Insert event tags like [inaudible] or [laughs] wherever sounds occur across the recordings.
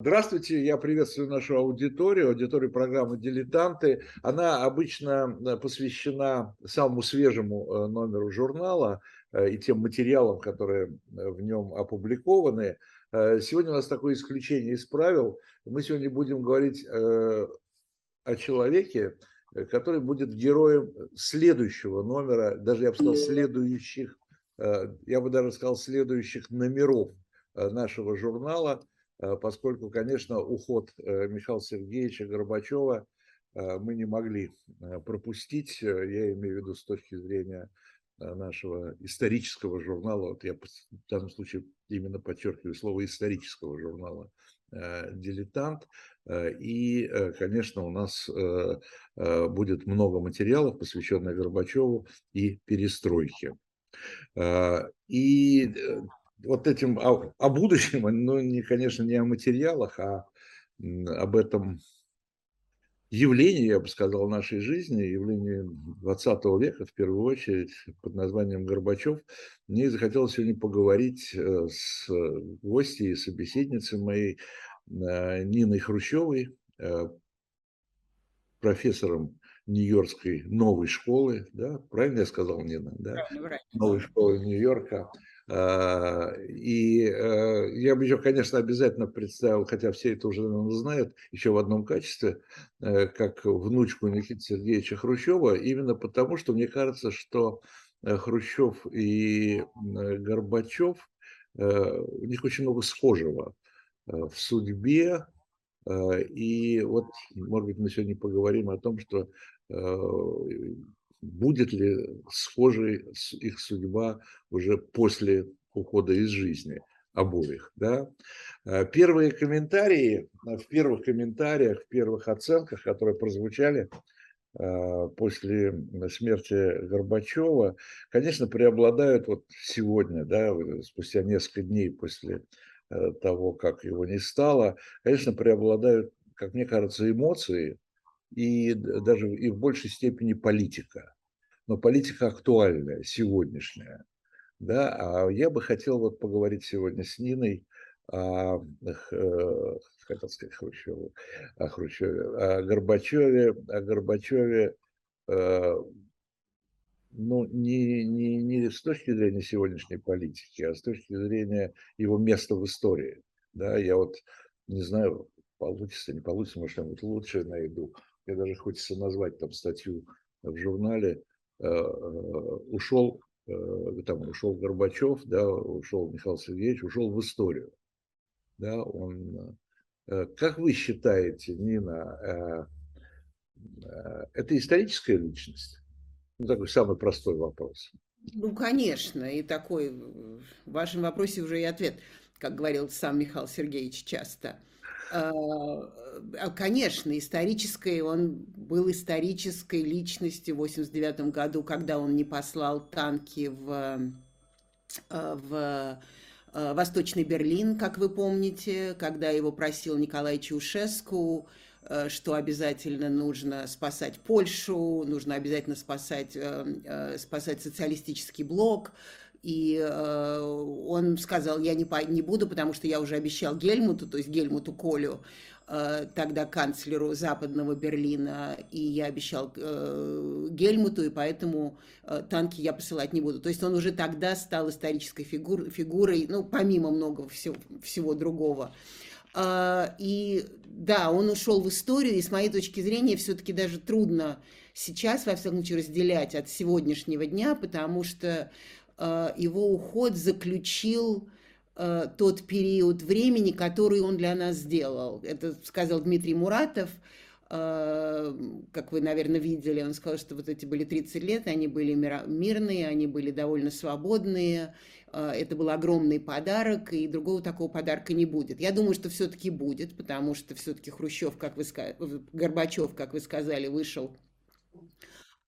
Здравствуйте, я приветствую нашу аудиторию, аудиторию программы «Дилетанты». Она обычно э, посвящена самому свежему э, номеру журнала э, и тем материалам, которые в нем опубликованы. Сегодня у нас такое исключение из правил. Мы сегодня будем говорить о человеке, который будет героем следующего номера, даже я бы сказал, следующих, я бы даже сказал, следующих номеров нашего журнала – поскольку, конечно, уход э, Михаила Сергеевича Горбачева э, мы не могли пропустить, я имею в виду с точки зрения нашего исторического журнала, вот я в данном случае именно подчеркиваю слово исторического журнала «Дилетант», и, конечно, у нас будет много материалов, посвященных Горбачеву и перестройке. И вот этим о, о будущем, ну, не, конечно, не о материалах, а об этом явлении, я бы сказал, нашей жизни, явлении 20 века, в первую очередь, под названием Горбачев, мне захотелось сегодня поговорить э, с гостьей, собеседницей моей э, Ниной Хрущевой, э, профессором Нью-Йоркской новой школы, да, правильно я сказал, Нина, да, новой школы Нью-Йорка, а, и э, я бы еще, конечно, обязательно представил, хотя все это уже знают, еще в одном качестве, э, как внучку Никиты Сергеевича Хрущева, именно потому, что мне кажется, что э, Хрущев и Горбачев, у них очень много схожего в судьбе, и вот, может быть, мы сегодня поговорим о том, что будет ли схожей их судьба уже после ухода из жизни обоих. Да? Э, первые комментарии, э, в первых комментариях, в первых оценках, которые прозвучали э, после смерти Горбачева, конечно, преобладают вот сегодня, да, спустя несколько дней после того, как его не стало, конечно, преобладают, как мне кажется, эмоции, и даже и в большей степени политика. Но политика актуальная, сегодняшняя. Да? А я бы хотел вот поговорить сегодня с Ниной о, э, хотел сказать Хрущеву, о Хрущеве, о Горбачеве, о Горбачеве, э, ну, не, не, не с точки зрения сегодняшней политики, а с точки зрения его места в истории. Да, я вот не знаю, получится, не получится, может, что-нибудь лучше найду. Мне даже хочется назвать там статью в журнале Э, э, ушел, э, там ушел Горбачев, да, ушел Михаил Сергеевич, ушел в историю. Да, он, как вы считаете, Нина, это историческая личность? Ну, такой самый простой вопрос. Ну, конечно, и такой, в вашем вопросе уже и ответ, как говорил сам Михаил Сергеевич часто. А, а, конечно, исторической, он был исторической личностью в 89 году, когда он не послал танки в, а, в Восточный Берлин, как вы помните, когда его просил Николай Чаушеску, что обязательно нужно спасать Польшу, нужно обязательно спасать, спасать социалистический блок, и э, он сказал, я не, по, не буду, потому что я уже обещал Гельмуту, то есть Гельмуту Колю, э, тогда канцлеру Западного Берлина, и я обещал э, Гельмуту, и поэтому э, танки я посылать не буду. То есть он уже тогда стал исторической фигур, фигурой, ну, помимо многого всего, всего другого. Э, и да, он ушел в историю, и с моей точки зрения все-таки даже трудно сейчас, во всяком случае, разделять от сегодняшнего дня, потому что его уход заключил э, тот период времени, который он для нас сделал. Это сказал Дмитрий Муратов, э, как вы, наверное, видели, он сказал, что вот эти были 30 лет, они были мирные, они были довольно свободные, это был огромный подарок, и другого такого подарка не будет. Я думаю, что все-таки будет, потому что все-таки Хрущев, как вы сказали, Горбачев, как вы сказали, вышел Э,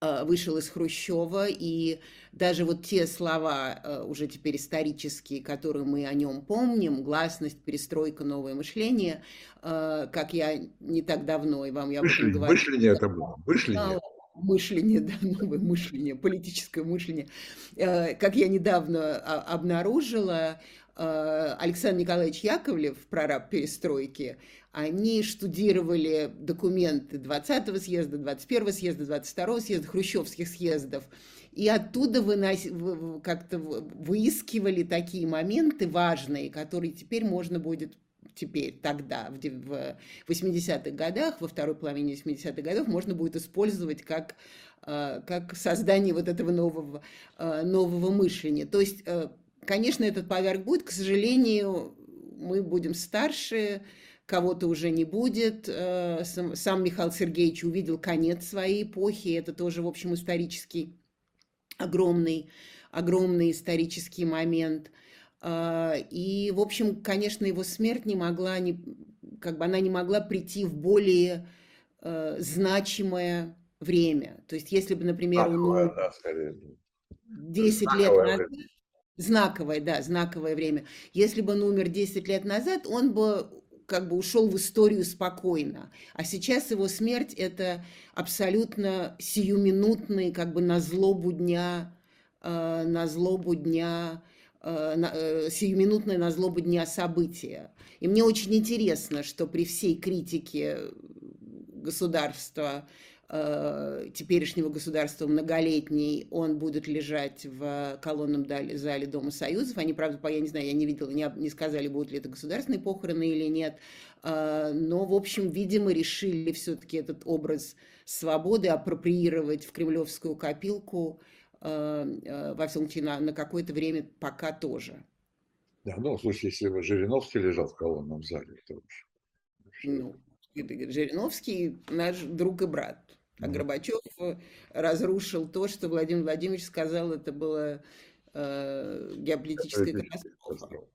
вышел из Хрущева, и даже вот те слова э, уже теперь исторические, которые мы о нем помним, гласность, перестройка, новое мышление, э, как я не так давно, и вам я об этом говорила. Мышление это было, мышление. Мышление, да, новое мышление, политическое мышление. Как я недавно а, обнаружила, Александр Николаевич Яковлев, прораб перестройки, они штудировали документы 20-го съезда, 21-го съезда, 22-го съезда, хрущевских съездов, и оттуда вынос... как-то выискивали такие моменты важные, которые теперь можно будет теперь, тогда, в 80-х годах, во второй половине 80-х годов, можно будет использовать как, э, как создание вот этого нового, э, нового мышления. То есть, э, конечно, этот поверх будет, к сожалению, мы будем старше, кого-то уже не будет. Сам Михаил Сергеевич увидел конец своей эпохи, это тоже, в общем, исторический огромный, огромный исторический момент. А, и, в общем, конечно, его смерть не могла, не, как бы она не могла прийти в более э, значимое время. То есть, если бы, например, знаковое, он да, скорее. 10 знаковое лет назад, время. знаковое, да, знаковое время. Если бы он умер 10 лет назад, он бы как бы ушел в историю спокойно. А сейчас его смерть – это абсолютно сиюминутный, как бы на злобу дня, э, на злобу дня, э, э, сиюминутное на злобу дня события. И мне очень интересно, что при всей критике государства Э, теперешнего государства многолетний, он будет лежать в колонном зале Дома Союзов. Они, правда, я не знаю, я не видела, не, не сказали, будут ли это государственные похороны или нет. Э, но, в общем, видимо, решили все-таки этот образ свободы апроприировать в кремлевскую копилку, э, во всем случае, на, на какое-то время пока тоже. Да, ну, в случае, если бы Жириновский лежал в колонном зале, то. Ну, Жириновский наш друг и брат. А Горбачев э, разрушил то, что Владимир Владимирович сказал, это было э, геополитическая катастрофа.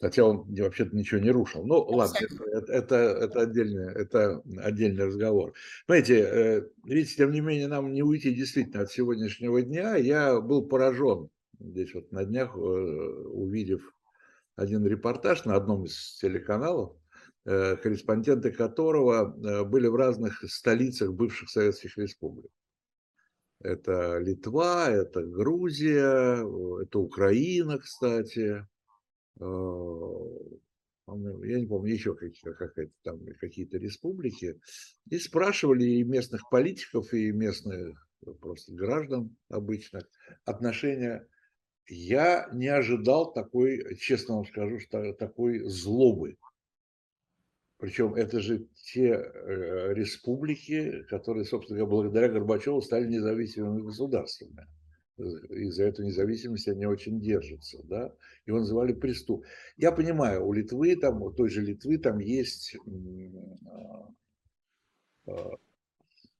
Хотя он вообще-то ничего не рушил. Ну, ладно, это, это, это, отдельный, это отдельный разговор. Понимаете, э, видите, тем не менее, нам не уйти действительно от сегодняшнего дня. Я был поражен здесь вот на днях, э, увидев один репортаж на одном из телеканалов, Э, корреспонденты которого э, были в разных столицах бывших советских республик. Это Литва, это Грузия, это Украина, кстати. Э, я не помню, еще какие-то там какие-то республики. И спрашивали и местных политиков, и местных просто граждан обычных отношения. Я не ожидал такой, честно вам скажу, что такой злобы причем это же те э, республики, которые, собственно говоря, благодаря Горбачеву стали независимыми государствами. И за эту независимость они очень держатся, да. Его называли преступ. Я понимаю, у Литвы, там, у той же Литвы, там есть, а, а,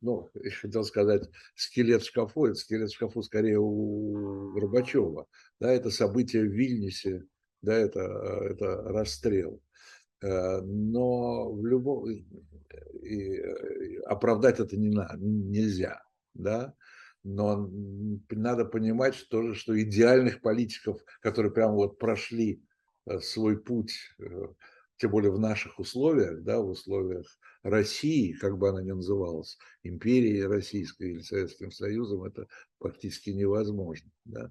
ну, я хотел сказать, скелет в шкафу, это скелет в шкафу скорее у Горбачева, да, это событие в Вильнюсе, да, это, это расстрел. Э, но в любом и э, оправдать это не на, нельзя, да. Но надо понимать, что, что идеальных политиков, которые прямо вот прошли э, свой путь, тем более в наших условиях, да, в условиях России, как бы она ни называлась, империей российской или Советским Союзом, это практически невозможно. Да.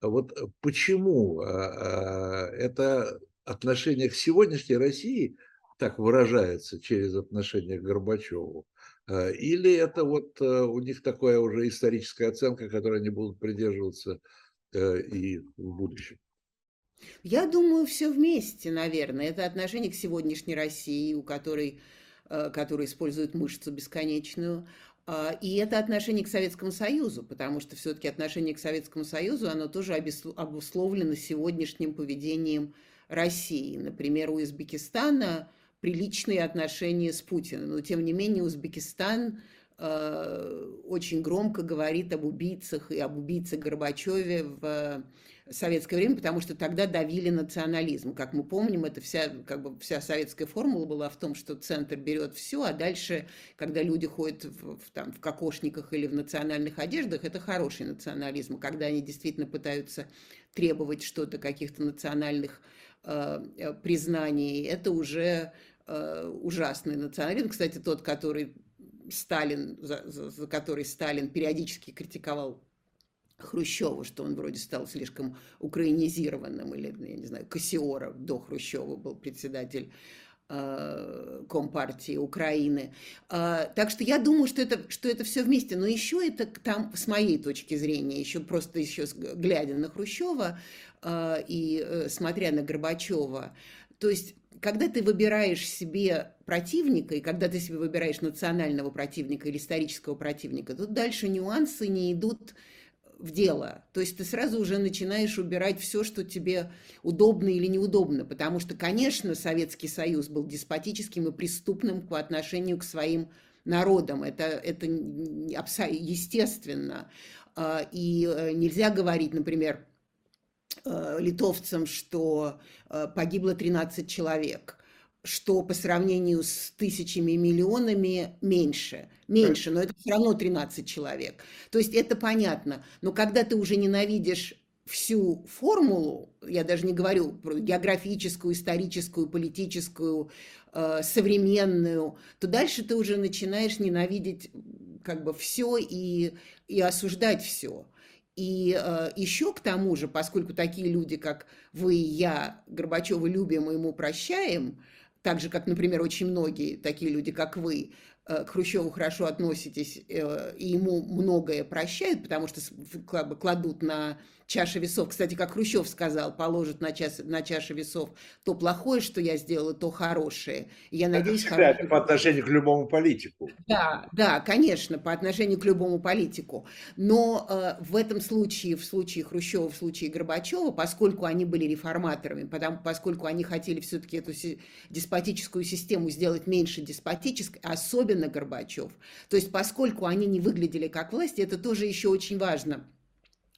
А вот почему это отношение к сегодняшней России так выражается через отношение к Горбачеву? Э, или это вот э, у них такая уже историческая оценка, которой они будут придерживаться э, и в будущем? Я думаю, все вместе, наверное. Это отношение к сегодняшней России, у которой, которая использует мышцу бесконечную, а, и это отношение к Советскому Союзу, потому что все-таки отношение к Советскому Союзу, оно тоже обусловлено сегодняшним поведением России. Например, у Узбекистана приличные отношения с Путиным, но тем не менее Узбекистан э, очень громко говорит об убийцах и об убийце Горбачеве в советское время, потому что тогда давили национализм. Как мы помним, это вся, как бы вся советская формула была в том, что центр берет все, а дальше, когда люди ходят в, в, там, в кокошниках или в национальных одеждах, это хороший национализм. Когда они действительно пытаются требовать что-то, каких-то национальных Э, э, признаний, это уже э, ужасный национализм. Кстати, тот, который Сталин, за, за, который Сталин периодически критиковал Хрущева, что он вроде стал слишком украинизированным, или, я не знаю, Кассиора до Хрущева был председатель Э, Компартии Украины. А, так что я думаю, что это, что это все вместе. Но еще это там, с моей точки зрения, еще просто еще глядя на Хрущева а, и э, смотря на Горбачева, то есть когда ты выбираешь себе противника, и когда ты себе выбираешь национального противника или исторического противника, тут дальше нюансы не идут в дело. То есть ты сразу уже начинаешь убирать все, что тебе удобно или неудобно. Потому что, конечно, Советский Союз был деспотическим и преступным по отношению к своим народам. Это, это естественно. А, и э, нельзя говорить, например, э, литовцам, что э, погибло 13 человек – что по сравнению с тысячами и миллионами меньше. Меньше, но это все равно 13 человек. То есть это понятно. Но когда ты уже ненавидишь всю формулу, я даже не говорю про географическую, историческую, политическую, э, современную, то дальше ты уже начинаешь ненавидеть как бы все и, и осуждать все. И э, еще к тому же, поскольку такие люди, как вы и я, Горбачева любим и ему прощаем, так же, как, например, очень многие такие люди, как вы, э, к Хрущеву хорошо относитесь э, и ему многое прощают, потому что как бы, кладут на чаша весов. Кстати, как Хрущев сказал, положит на, час, на чашу весов то плохое, что я сделала, то хорошее. И я надеюсь, это хорошее... по отношению к любому политику. Да, да, конечно, по отношению к любому политику. Но э, в этом случае, в случае Хрущева, в случае Горбачева, поскольку они были реформаторами, потому, поскольку они хотели все-таки эту си- деспотическую систему сделать меньше деспотической, особенно Горбачев, то есть поскольку они не выглядели как власть, это тоже еще очень важно –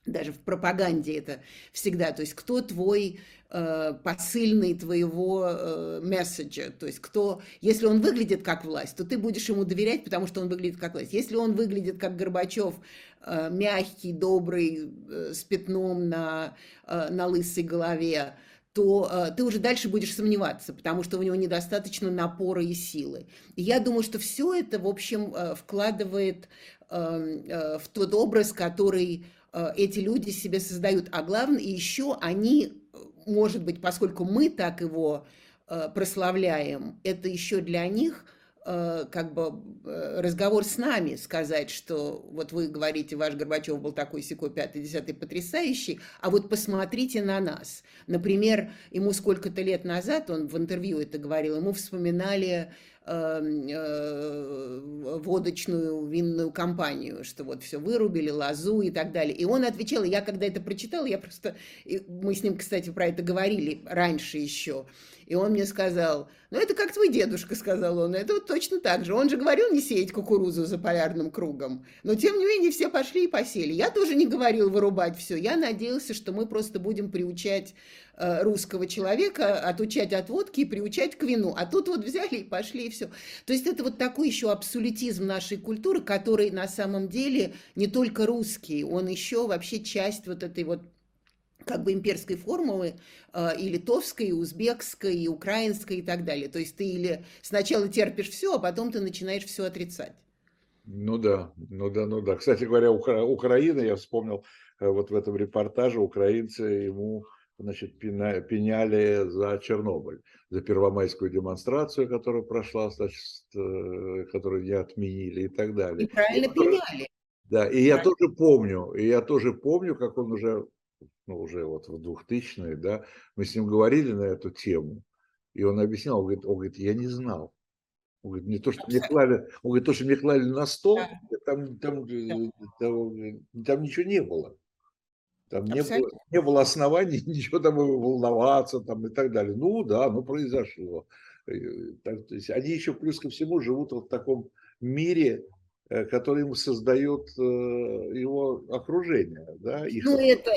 даже в пропаганде это всегда, то есть кто твой э, посыльный твоего э, месседжа, то есть кто, если он выглядит как власть, то ты будешь ему доверять, потому что он выглядит как власть. Если он выглядит как Горбачев, э, мягкий, добрый, э, с пятном на, э, на лысой голове, то э, ты уже дальше будешь сомневаться, потому что у него недостаточно напора и силы. И я думаю, что все это, в общем, э, вкладывает э, э, в тот образ, который эти люди себе создают. А главное, еще они, может быть, поскольку мы так его э, прославляем, это еще для них э, как бы разговор с нами сказать, что вот вы говорите, ваш Горбачев был такой секой пятый, десятый потрясающий, а вот посмотрите на нас. Например, ему сколько-то лет назад, он в интервью это говорил, ему вспоминали Эм, э, водочную винную компанию, что вот все вырубили, лозу и так далее. И он отвечал, я когда это прочитала, я просто, мы с ним, кстати, про это говорили раньше еще, и он мне сказал, ну это как твой дедушка, сказал он, это вот точно так же. Он же говорил не сеять кукурузу за полярным кругом. Но тем не менее все пошли и посели. Я тоже не говорил вырубать все. Я надеялся, что мы просто будем приучать э, русского человека, отучать от водки и приучать к вину. А тут вот взяли и пошли и все. То есть это вот такой еще абсолютизм нашей культуры, который на самом деле не только русский, он еще вообще часть вот этой вот как бы имперской формулы э, и литовской, и узбекской, и украинской и так далее. То есть ты или сначала терпишь все, а потом ты начинаешь все отрицать. Ну да, ну да, ну да. Кстати говоря, Укра... Украина, я вспомнил э, вот в этом репортаже, украинцы ему значит, пеня... пеняли за Чернобыль, за первомайскую демонстрацию, которая прошла, значит, э, которую не отменили и так далее. И правильно пеняли. Да, и я тоже помню, и я тоже помню, как он уже ну, уже вот в 2000-е, да, мы с ним говорили на эту тему, и он объяснял, он говорит, он говорит я не знал. Он говорит, не то, что мне клали, он говорит, то, что мне клали на стол, там, там, э, там, там ничего не было. Там не было, не было оснований [laughs] ничего там волноваться там, и так далее. Ну да, ну произошло. Э, так, то есть они еще плюс ко всему живут вот в таком мире, э, который им создает его окружение. Да, их ну, это,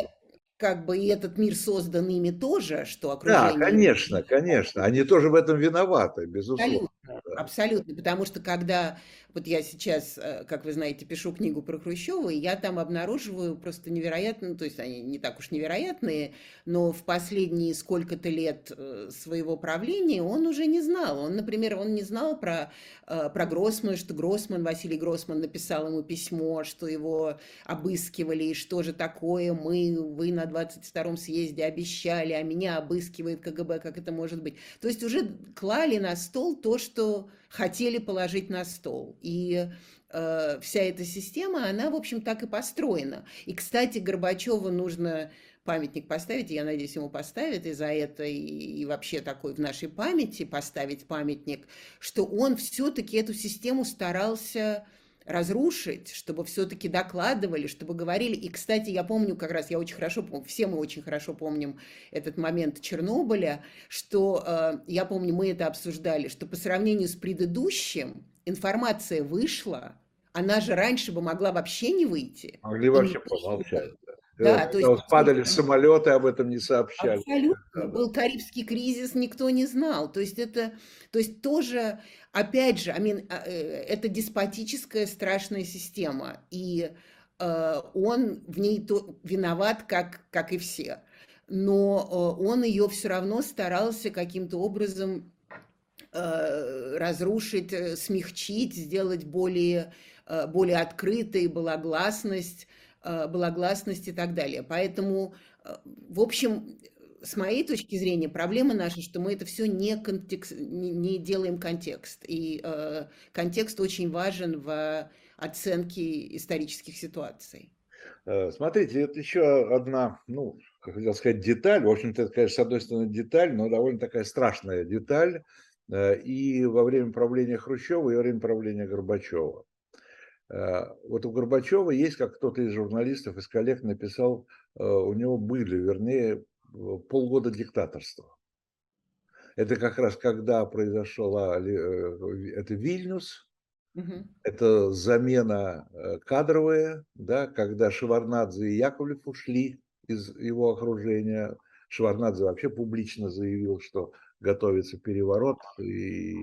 как бы и этот мир создан ими тоже, что окружение... Да, конечно, конечно. Они тоже в этом виноваты, безусловно. Абсолютно, Абсолютно, потому что когда вот я сейчас, э, как вы знаете, пишу книгу про Хрущева, и я там обнаруживаю просто невероятно, то есть они не так уж невероятные, но в последние сколько-то лет э, своего правления он уже не знал. Он, например, он не знал про, э, про Гроссмана, что Гроссман, Василий Гроссман написал ему письмо, что его обыскивали, и что же такое мы, вы на 22-м съезде обещали, а меня обыскивает КГБ, как это может быть. То есть уже клали на стол то, что хотели положить на стол. И э, вся эта система, она, в общем, так и построена. И, кстати, Горбачеву нужно памятник поставить, я надеюсь, ему поставят и за это, и, и вообще такой в нашей памяти поставить памятник, что он все-таки эту систему старался разрушить, чтобы все-таки докладывали, чтобы говорили. И, кстати, я помню как раз, я очень хорошо помню, все мы очень хорошо помним этот момент Чернобыля, что, э, я помню, мы это обсуждали, что по сравнению с предыдущим информация вышла, она же раньше бы могла вообще не выйти. Могли вообще помолчать. Да, то есть падали самолеты, об этом не сообщали. Абсолютно. Был Карибский кризис, никто не знал. То есть это, то есть тоже, опять же, I mean, а, э, это деспотическая страшная система, и э, он в ней виноват, как, как и все. Но э, он ее все равно старался каким-то образом э, разрушить, э, смягчить, сделать более, э, более открытой, была гласность Э, благогласность и так далее. Поэтому, э, в общем, с моей точки зрения, проблема наша, что мы это все не, контекст, не делаем контекст. И э, контекст очень важен в оценке исторических ситуаций. Э, смотрите, это еще одна, ну, как хотел сказать, деталь. В общем-то, это, конечно, с одной стороны деталь, но довольно такая страшная деталь. И во время правления Хрущева, и во время правления Горбачева. Э, вот у Горбачева есть, как кто-то из журналистов, из коллег написал, э, у него были, вернее, полгода диктаторства. Это как раз когда произошла э, это Вильнюс, угу. это замена кадровая, да, когда Шеварнадзе и Яковлев ушли из его окружения. Шеварнадзе вообще публично заявил, что готовится переворот, и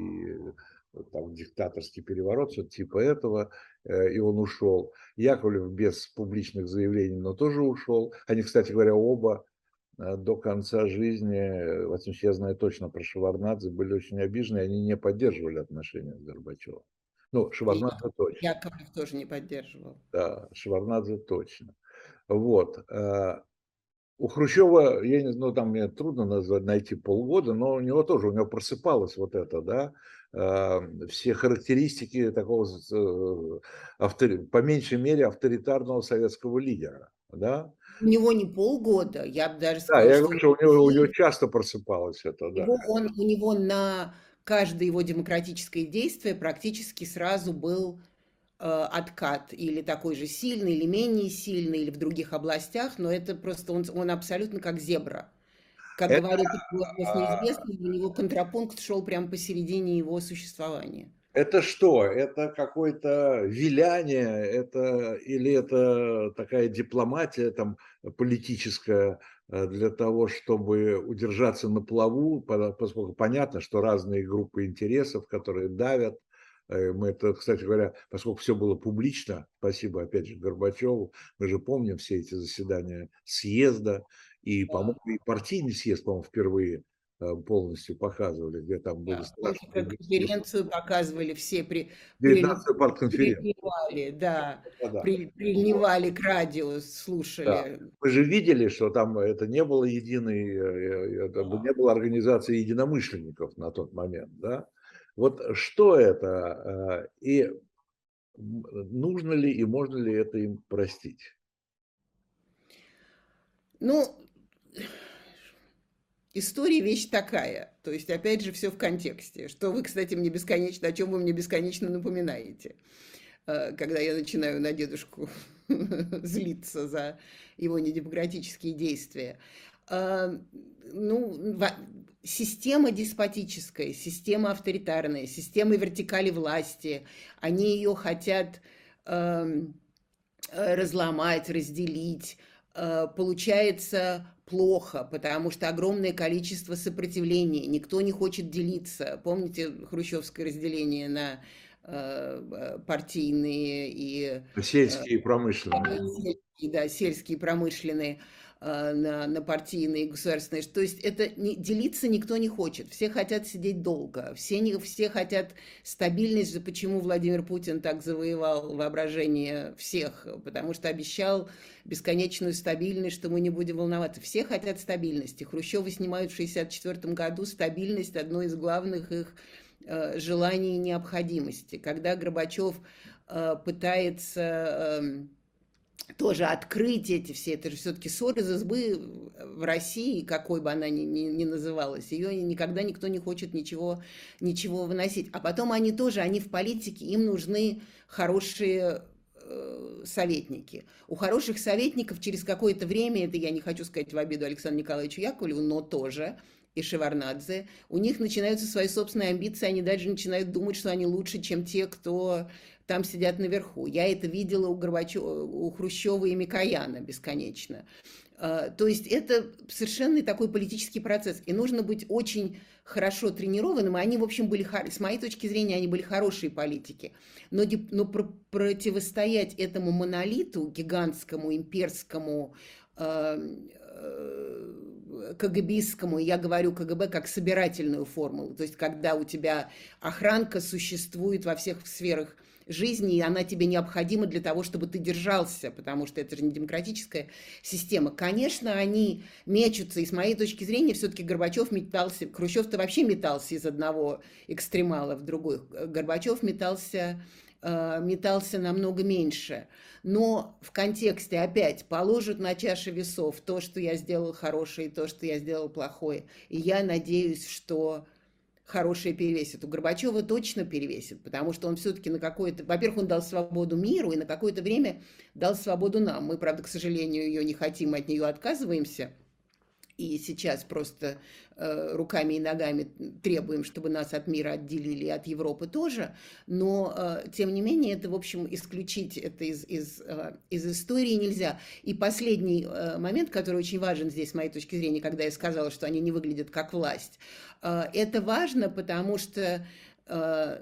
там, диктаторский переворот, что-то типа этого, э, и он ушел. Яковлев без публичных заявлений, но тоже ушел. Они, кстати говоря, оба э, до конца жизни, в этом я знаю точно про Шеварнадзе, были очень обижены, они не поддерживали отношения с Горбачевым. Ну, Шеварнадзе точно. Яковлев тоже не поддерживал. Да, Шеварнадзе точно. Вот. У Хрущева, я не знаю, ну, там мне трудно назвать, найти полгода, но у него тоже, у него просыпалось вот это, да, э, все характеристики такого, э, автори, по меньшей мере, авторитарного советского лидера, да. У него не полгода, я бы даже сказала, Да, я говорю, что у него, у него часто просыпалось это, да. Его, он, у него на каждое его демократическое действие практически сразу был откат или такой же сильный, или менее сильный, или в других областях, но это просто он, он абсолютно как зебра. Как это... говорит неизвестный, у него контрапункт шел прямо посередине его существования. Это что? Это какое-то виляние, это или это такая дипломатия там политическая э, для того, чтобы удержаться на плаву, поскольку понятно, что разные группы интересов, которые давят, Э, мы это, кстати говоря, поскольку все было публично, спасибо опять же Горбачеву, мы же помним все эти заседания съезда, и, по-моему, и партийный съезд, по-моему, впервые э, полностью показывали, где там были да, страшные... Конференцию показывали все при... 19 партконференцию. Приливали, да, да, да. При, приливали к радио, слушали. Да. Вы же видели, что там это не было единой, э, это да. не было организации единомышленников на тот момент, да? Вот что это э, и нужно ли и можно ли это им простить? Ну, история вещь такая. То есть, опять же, все в контексте. Что вы, кстати, мне бесконечно, о чем вы мне бесконечно напоминаете, э, когда я начинаю на дедушку [laughs] злиться за его недемократические действия. Э, ну, система деспотическая, система авторитарная, система вертикали власти, они ее хотят э, разломать, разделить. Э, получается, плохо, потому что огромное количество сопротивления, никто не хочет делиться. Помните хрущевское разделение на э, партийные и... Сельские и промышленные. Сельские, да, сельские и промышленные. А, на, на партийные государственные. То есть это не, делиться никто не хочет. Все хотят сидеть долго. Все, не, все хотят стабильность. Почему Владимир Путин так завоевал воображение всех? Потому что обещал бесконечную стабильность, что мы не будем волноваться. Все хотят стабильности. Хрущевы снимают в 1964 году стабильность, одно из главных их э, желаний и необходимости. Когда Горбачев э, пытается... Э, тоже открыть эти все, это же все-таки ссор из избы в России, какой бы она ни, ни, ни называлась, ее никогда никто не хочет ничего, ничего выносить. А потом они тоже, они в политике, им нужны хорошие э, советники. У хороших советников через какое-то время, это я не хочу сказать в обиду Александру Николаевичу Яковлеву, но тоже, и Шеварнадзе, у них начинаются свои собственные амбиции, они даже начинают думать, что они лучше, чем те, кто там сидят наверху. Я это видела у, Горбачева, у Хрущева и Микояна бесконечно. А, то есть это совершенно такой политический процесс. И нужно быть очень хорошо тренированным. Они, в общем, были, с моей точки зрения, они были хорошие политики. Но, но про противостоять этому монолиту, гигантскому, имперскому, а, э, КГБистскому, я говорю КГБ как собирательную формулу, то есть когда у тебя охранка существует во всех сферах жизни, и она тебе необходима для того, чтобы ты держался, потому что это же не демократическая система. Конечно, они мечутся, и с моей точки зрения, все-таки Горбачев метался, Хрущев-то вообще метался из одного экстремала в другой. Горбачев метался э, метался намного меньше. Но в контексте опять положат на чаше весов то, что я сделал хорошее, и то, что я сделал плохое. И я надеюсь, что хорошее перевесит. У Горбачева точно перевесит, потому что он все-таки на какое-то... Во-первых, он дал свободу миру и на какое-то время дал свободу нам. Мы, правда, к сожалению, ее не хотим, от нее отказываемся – и сейчас просто э, руками и ногами требуем, чтобы нас от мира отделили, от Европы тоже, но э, тем не менее это, в общем, исключить это из, из, э, из истории нельзя. И последний э, момент, который очень важен здесь, с моей точки зрения, когда я сказала, что они не выглядят как власть, э, это важно, потому что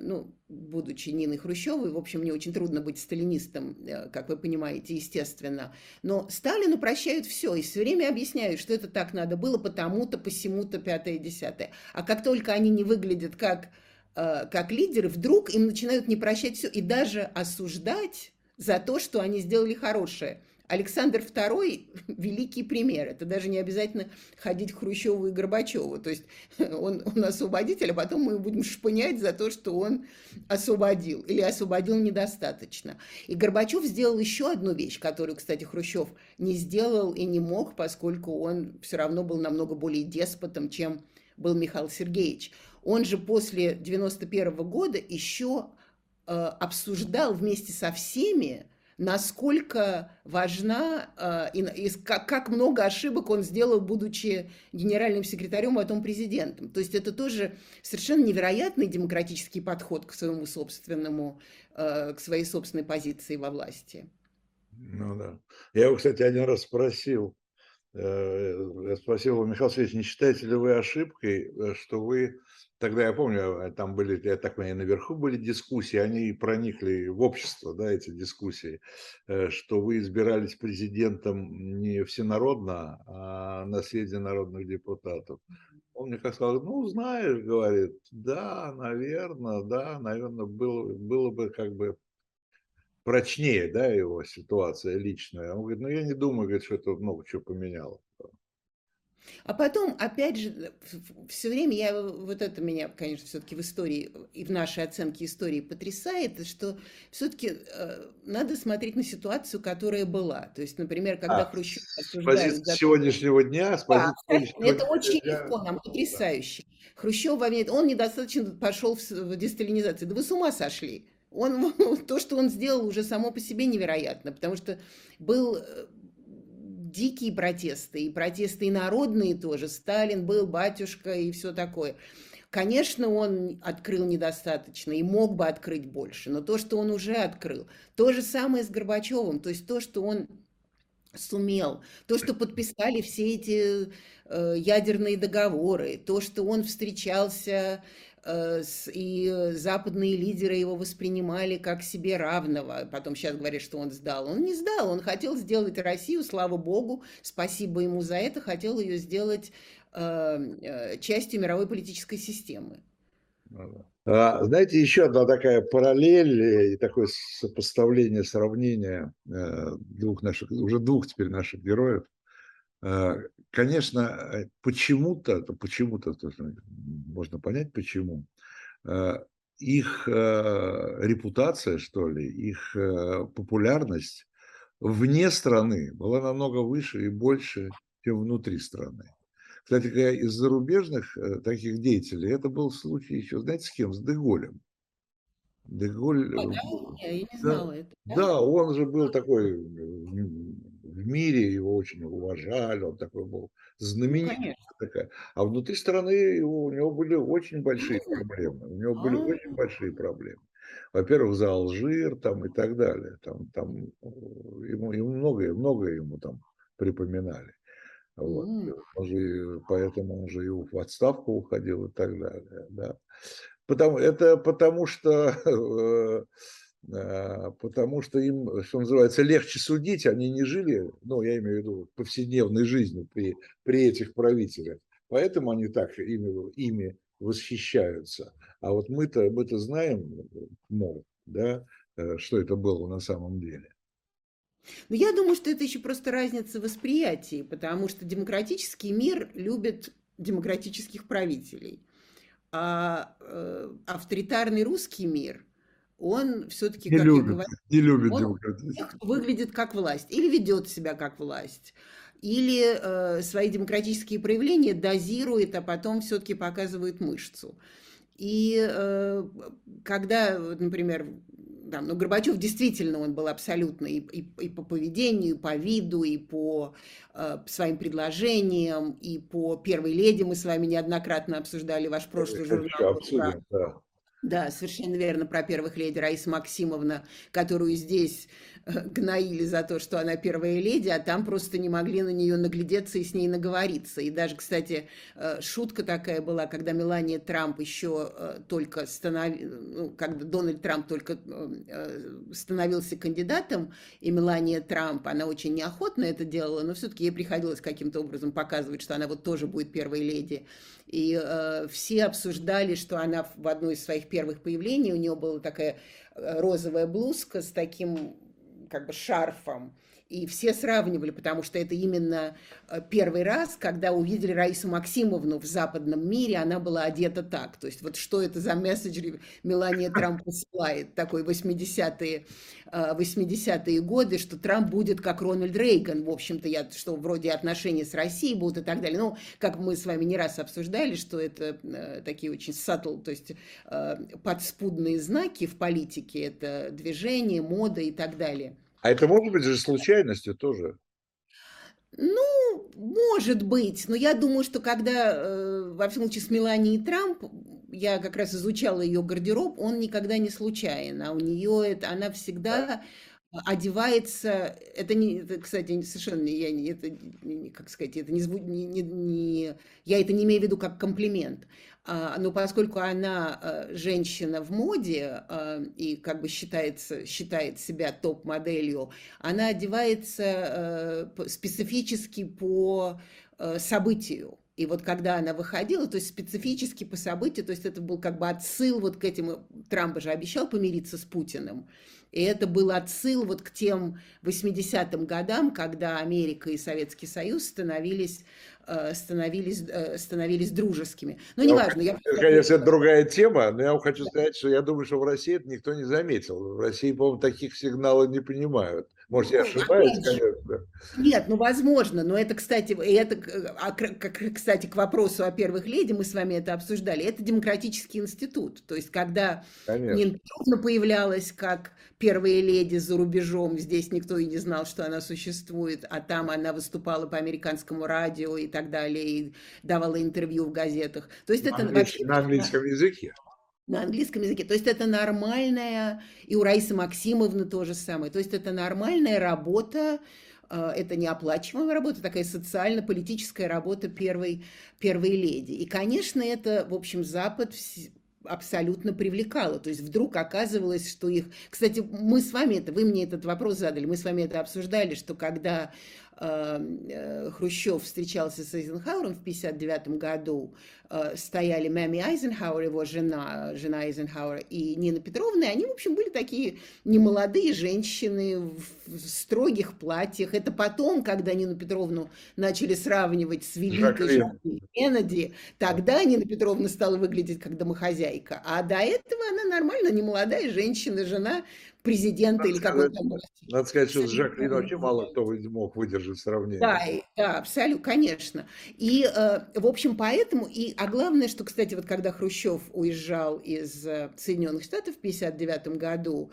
ну, будучи Ниной Хрущевой, в общем, мне очень трудно быть сталинистом, э, как вы понимаете, естественно. Но Сталину прощают все и все время объясняют, что это так надо было, потому-то, посему-то, пятое, десятое. А как только они не выглядят как, э, как лидеры, вдруг им начинают не прощать все и даже осуждать за то, что они сделали хорошее – Александр II – великий пример. Это даже не обязательно ходить к Хрущеву и Горбачеву. То есть он, он освободитель, а потом мы будем шпынять за то, что он освободил или освободил недостаточно. И Горбачев сделал еще одну вещь, которую, кстати, Хрущев не сделал и не мог, поскольку он все равно был намного более деспотом, чем был Михаил Сергеевич. Он же после 1991 года еще э, обсуждал вместе со всеми насколько важна э, и, и как, как много ошибок он сделал, будучи генеральным секретарем, а потом президентом. То есть это тоже совершенно невероятный демократический подход к своему собственному, э, к своей собственной позиции во власти. Ну да. Я его, кстати, один раз спросил, я спросил у Михаила Сергеевича, не считаете ли вы ошибкой, э, что вы Тогда я помню, а, там были, я так понимаю, наверху были дискуссии, они проникли в общество, да, эти дискуссии, э, что вы избирались президентом не всенародно, а на съезде народных депутатов. Он мне как сказал, ну, знаешь, говорит, да, наверное, да, наверное, было, было бы как бы прочнее, да, его ситуация личная. Он говорит, ну, я не думаю, говорит, что это много чего поменяло. А потом, опять же, все время я, вот это меня, конечно, все-таки в истории и в нашей оценке истории потрясает, что все-таки э, надо смотреть на ситуацию, которая была. То есть, например, когда а, Хрущев осуждают... С сегодняшнего дня, с да, это очень дня. легко, нам потрясающе. Да. Хрущев, он недостаточно пошел в, в десталинизацию. Да вы с ума сошли. Он, [laughs] то, что он сделал, уже само по себе невероятно, потому что был э, дикие протесты, и протесты и народные тоже. Сталин был, батюшка и все такое. Конечно, он открыл недостаточно и мог бы открыть больше, но то, что он уже открыл, то же самое с Горбачевым, то есть то, что он сумел. То, что подписали все эти э, ядерные договоры, то, что он встречался и западные лидеры его воспринимали как себе равного. Потом сейчас говорят, что он сдал. Он не сдал, он хотел сделать Россию, слава богу, спасибо ему за это, хотел ее сделать э, э частью мировой политической системы. А, знаете, еще одна такая параллель э, и такое сопоставление, сравнение э, двух наших, уже двух теперь наших героев. А, конечно, почему-то, почему-то можно понять, почему а, их репутация, что ли, их популярность вне страны была намного выше и больше, чем внутри страны. Кстати говоря, из зарубежных э, таких деятелей это был случай еще, знаете, с кем? С Деголем. Деголь... А, да? Я не знала да, это. Да? да, он же был такой, в мире его очень уважали, он такой был знаменитый. Ну, такая. А внутри страны его, у него были очень большие проблемы. У него были очень а. большие проблемы. Во-первых, за Алжир там и так далее. Там, там ему, ему многое, многое ему там припоминали. Вот. Mm. Он же, поэтому он же и в отставку уходил и так далее. Да. Потому, это потому что, [laughs] э, потому что им, что называется, легче судить, они не жили, ну, я имею в виду, повседневной жизнью при, при этих правителях. Поэтому они так ими, ими восхищаются. А вот мы-то мы -то знаем, мол, да, э, что это было на самом деле. Но я думаю, что это еще просто разница восприятий, потому что демократический мир любит демократических правителей, а э, авторитарный русский мир, он все-таки, как любит, я говорю, не любит он выглядит как власть или ведет себя как власть или э, свои демократические проявления дозирует, а потом все-таки показывает мышцу. И э, когда, например, там, но Горбачев действительно, он был абсолютно и, и, и по поведению, и по виду, и по э, своим предложениям, и по первой леди мы с вами неоднократно обсуждали ваш прошлый журнал. Обсудим, да. Да, совершенно верно про первых леди Раиса Максимовна, которую здесь [laughs] гноили за то, что она первая леди, а там просто не могли на нее наглядеться и с ней наговориться. И даже, кстати, э, шутка такая была, когда Мелания Трамп еще э, только становилась, ну, когда Дональд Трамп только э, становился кандидатом, и Мелания Трамп, она очень неохотно это делала, но все-таки ей приходилось каким-то образом показывать, что она вот тоже будет первой леди. И э, все обсуждали, что она в одной из своих первых появлений, у нее была такая розовая блузка с таким как бы шарфом. И все сравнивали, потому что это именно э, первый раз, когда увидели Раису Максимовну в западном мире, она была одета так. То есть вот что это за месседж Мелания Трамп посылает, такой 80-е 80 годы, что Трамп будет как Рональд Рейган, в общем-то, я, что вроде отношения с Россией будут и так далее. Ну, как мы с вами не раз обсуждали, что это э, такие очень сатл, то есть э, подспудные знаки в политике, это движение, мода и так далее. А это может быть же случайностью тоже? Ну, может быть, но я думаю, что когда, э, во всяком случае, с Меланией Трамп, я как раз изучала ее гардероб, он никогда не случайен, а у нее это, она всегда одевается, это не, это, кстати, совершенно я не, это, как сказать, это не, не, не, я это не имею в виду как комплимент, но поскольку она а, женщина в моде а, и как бы считается, считает себя топ-моделью, она одевается специфически по событию. И вот когда она выходила, то есть специфически по событию, то есть это был как бы отсыл вот к этим, Трамп же обещал помириться с Путиным, и это был отсыл вот к тем 80-м годам, когда Америка и Советский Союз становились Э, становились, э, становились дружескими. Но ну, неважно. Я... Конечно, это другая тема, но я вам хочу сказать, что я думаю, что в России это никто не заметил. В России, по-моему, таких сигналов не понимают. Может, я ну, ошибаюсь, конечно. Нет, ну, возможно, но это, кстати, это, а, кстати, к вопросу о первых леди, мы с вами это обсуждали, это демократический институт. То есть, когда Нина появлялась как первая леди за рубежом, здесь никто и не знал, что она существует, а там она выступала по американскому радио и так далее, и давала интервью в газетах. То есть, на это вообще... На английском языке на английском языке. То есть это нормальная, и у Раисы Максимовны то же самое. То есть это нормальная работа, э, это неоплачиваемая работа, такая социально-политическая работа первой, первой леди. И, конечно, это, в общем, Запад абсолютно привлекало. То есть вдруг оказывалось, что их... Кстати, мы с вами это, вы мне этот вопрос задали, мы с вами это обсуждали, что когда Хрущев встречался с Эйзенхауэром в 1959 году, э, стояли Мэми Айзенхауэр, его жена, жена Айзенхауэра, и Нина Петровна, и они, в общем, были такие немолодые женщины в строгих платьях. Это потом, когда Нину Петровну начали сравнивать с великой Жакой Кеннеди, тогда Нина Петровна стала выглядеть как домохозяйка. А до этого она нормально, немолодая женщина, жена президента или какой то Надо сказать, что с Жаклин вообще мало кто мог выдержать сравнение. Да, да, абсолютно, конечно. И, э, в общем, поэтому, и, а главное, что, кстати, вот когда Хрущев уезжал из э, Соединенных Штатов в 1959 году,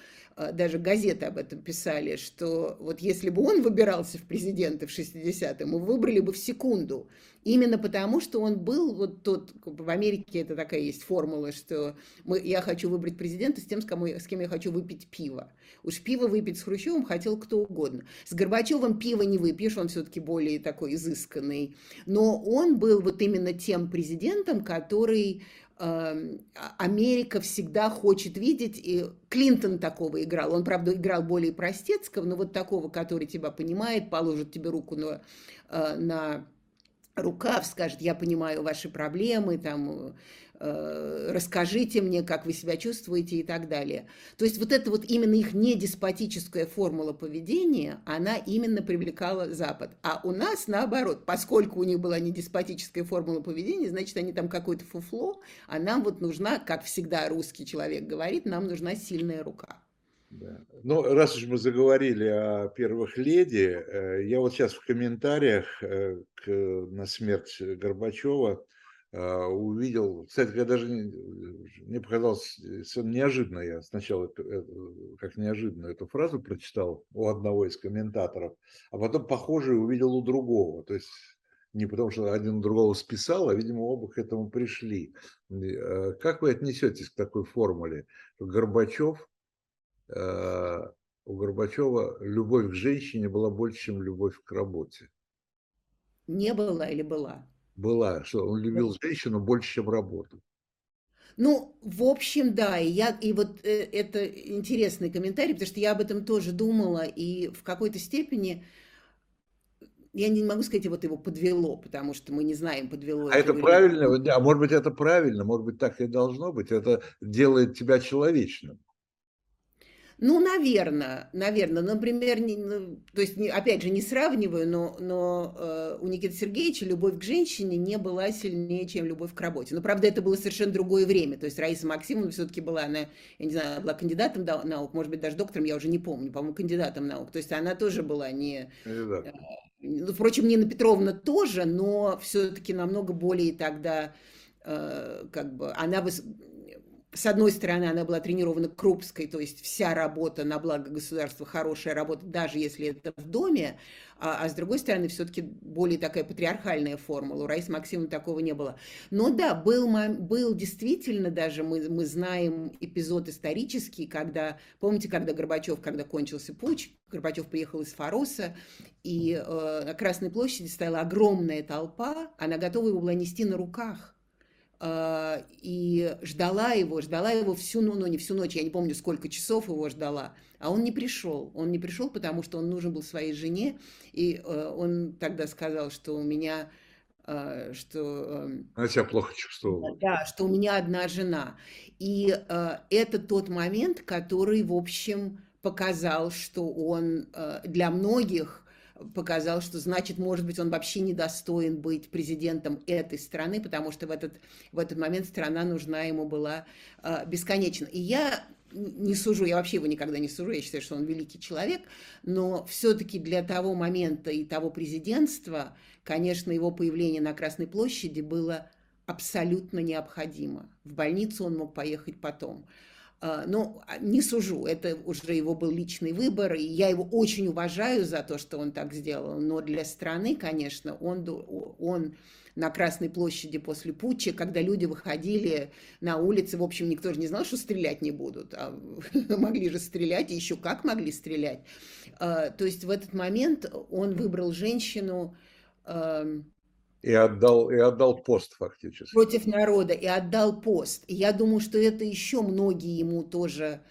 даже газеты об этом писали, что вот если бы он выбирался в президенты в 60-м, мы выбрали бы в секунду. Именно потому, что он был вот тот, в Америке это такая есть формула, что мы, я хочу выбрать президента с тем, с, кому, с кем я хочу выпить пиво. Уж пиво выпить с Хрущевым хотел кто угодно. С Горбачевым пиво не выпьешь, он все-таки более такой изысканный. Но он был вот именно тем президентом, который Америка всегда хочет видеть, и Клинтон такого играл. Он, правда, играл более простецкого, но вот такого, который тебя понимает, положит тебе руку на, э, на рукав, скажет, я понимаю ваши проблемы, там, расскажите мне, как вы себя чувствуете и так далее. То есть вот эта вот именно их недеспотическая формула поведения, она именно привлекала Запад. А у нас наоборот, поскольку у них была недеспотическая формула поведения, значит, они там какое-то фуфло, а нам вот нужна, как всегда русский человек говорит, нам нужна сильная рука. Да. Ну, раз уж мы заговорили о первых леди, э, я вот сейчас в комментариях э, к, на смерть Горбачева э, увидел, кстати, я даже не, мне показалось совершенно неожиданно, я сначала как неожиданно эту фразу прочитал у одного из комментаторов, а потом похожую увидел у другого, то есть не потому что один другого списал, а, видимо, оба к этому пришли. Как вы отнесетесь к такой формуле? Горбачев Э, у Горбачева любовь к женщине была больше, чем любовь к работе. Не была или была? Была, что он любил женщину больше, чем работу. Ну, в общем, да, и я, и вот э, это интересный комментарий, потому что я об этом тоже думала, и в какой-то степени я не могу сказать, вот его подвело, потому что мы не знаем, подвело. А это правильно, а может быть это правильно, может быть так и должно быть, это делает тебя человечным. Ну, наверное, наверное. Например, не, ну, то есть, не, опять же, не сравниваю, но, но э, у Никиты Сергеевича любовь к женщине не была сильнее, чем любовь к работе. Но, правда, это было совершенно другое время. То есть Раиса Максимовна все-таки была, она, я не знаю, была кандидатом наук, может быть, даже доктором, я уже не помню, по-моему, кандидатом наук. То есть она тоже была не... Э, ну, впрочем, Нина Петровна тоже, но все-таки намного более тогда э, как бы она с одной стороны, она была тренирована Крупской, то есть вся работа на благо государства, хорошая работа, даже если это в доме, а, а с другой стороны, все-таки более такая патриархальная формула. У Раисы Максимовны такого не было. Но да, был, был действительно даже, мы, мы знаем эпизод исторический, когда, помните, когда Горбачев, когда кончился путь, Горбачев приехал из Фароса, и э, на Красной площади стояла огромная толпа, она готова его была нести на руках и ждала его, ждала его всю, ну, ну не всю ночь, я не помню, сколько часов его ждала, а он не пришел. Он не пришел, потому что он нужен был своей жене, и э, он тогда сказал, что у меня э, что... Эм, Она себя плохо чувствовала. Да, что у меня одна жена. И э, это тот момент, который, в общем, показал, что он для многих показал, что значит, может быть, он вообще не достоин быть президентом этой страны, потому что в этот, в этот момент страна нужна ему была э, бесконечно. И я не сужу, я вообще его никогда не сужу, я считаю, что он великий человек, но все-таки для того момента и того президентства, конечно, его появление на Красной площади было абсолютно необходимо. В больницу он мог поехать потом. А, ну, а, не сужу, это уже его был личный выбор, и я его очень уважаю за то, что он так сделал, но для страны, конечно, он, он на Красной площади после путча, когда люди выходили на улицы, в общем, никто же не знал, что стрелять не будут, а [laughs] могли же стрелять, и еще как могли стрелять. А, то есть в этот момент он выбрал женщину, и отдал, и отдал пост фактически. Против народа, и отдал пост. И я думаю, что это еще многие ему тоже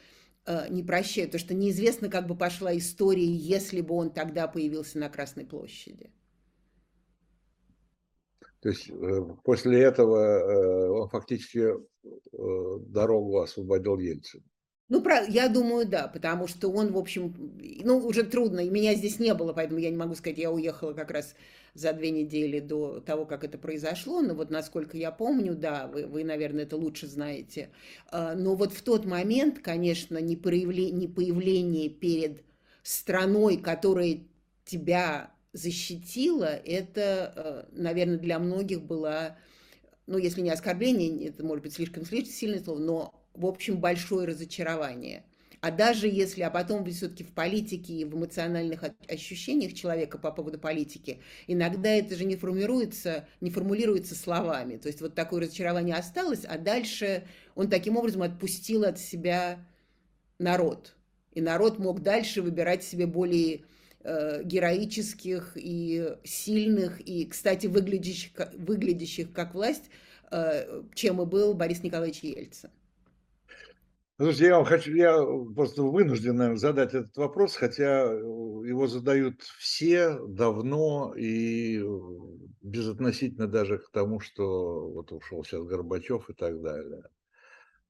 э, не прощают, потому что неизвестно, как бы пошла история, если бы он тогда появился на Красной площади. То есть э, после этого э, он фактически э, дорогу освободил Ельцин. Ну, про, я думаю, да, потому что он, в общем, ну, уже трудно, меня здесь не было, поэтому я не могу сказать, я уехала как раз за две недели до того, как это произошло, но вот насколько я помню, да, вы, вы наверное, это лучше знаете, а, но вот в тот момент, конечно, не, проявление, не появление перед страной, которая тебя защитила, это, а, наверное, для многих было, ну, если не оскорбление, это может быть слишком, слишком сильное слово, но в общем, большое разочарование. А даже если, а потом все-таки в политике и в эмоциональных ощущениях человека по поводу политики, иногда это же не формируется, не формулируется словами. То есть вот такое разочарование осталось, а дальше он таким образом отпустил от себя народ. И народ мог дальше выбирать себе более э, героических и сильных, и, кстати, выглядящих, выглядящих как власть, э, чем и был Борис Николаевич Ельцин. Слушайте, я вам хочу, я просто вынужден, задать этот вопрос, хотя э, его задают все давно и безотносительно даже к тому, что вот ушел сейчас Горбачев и так далее.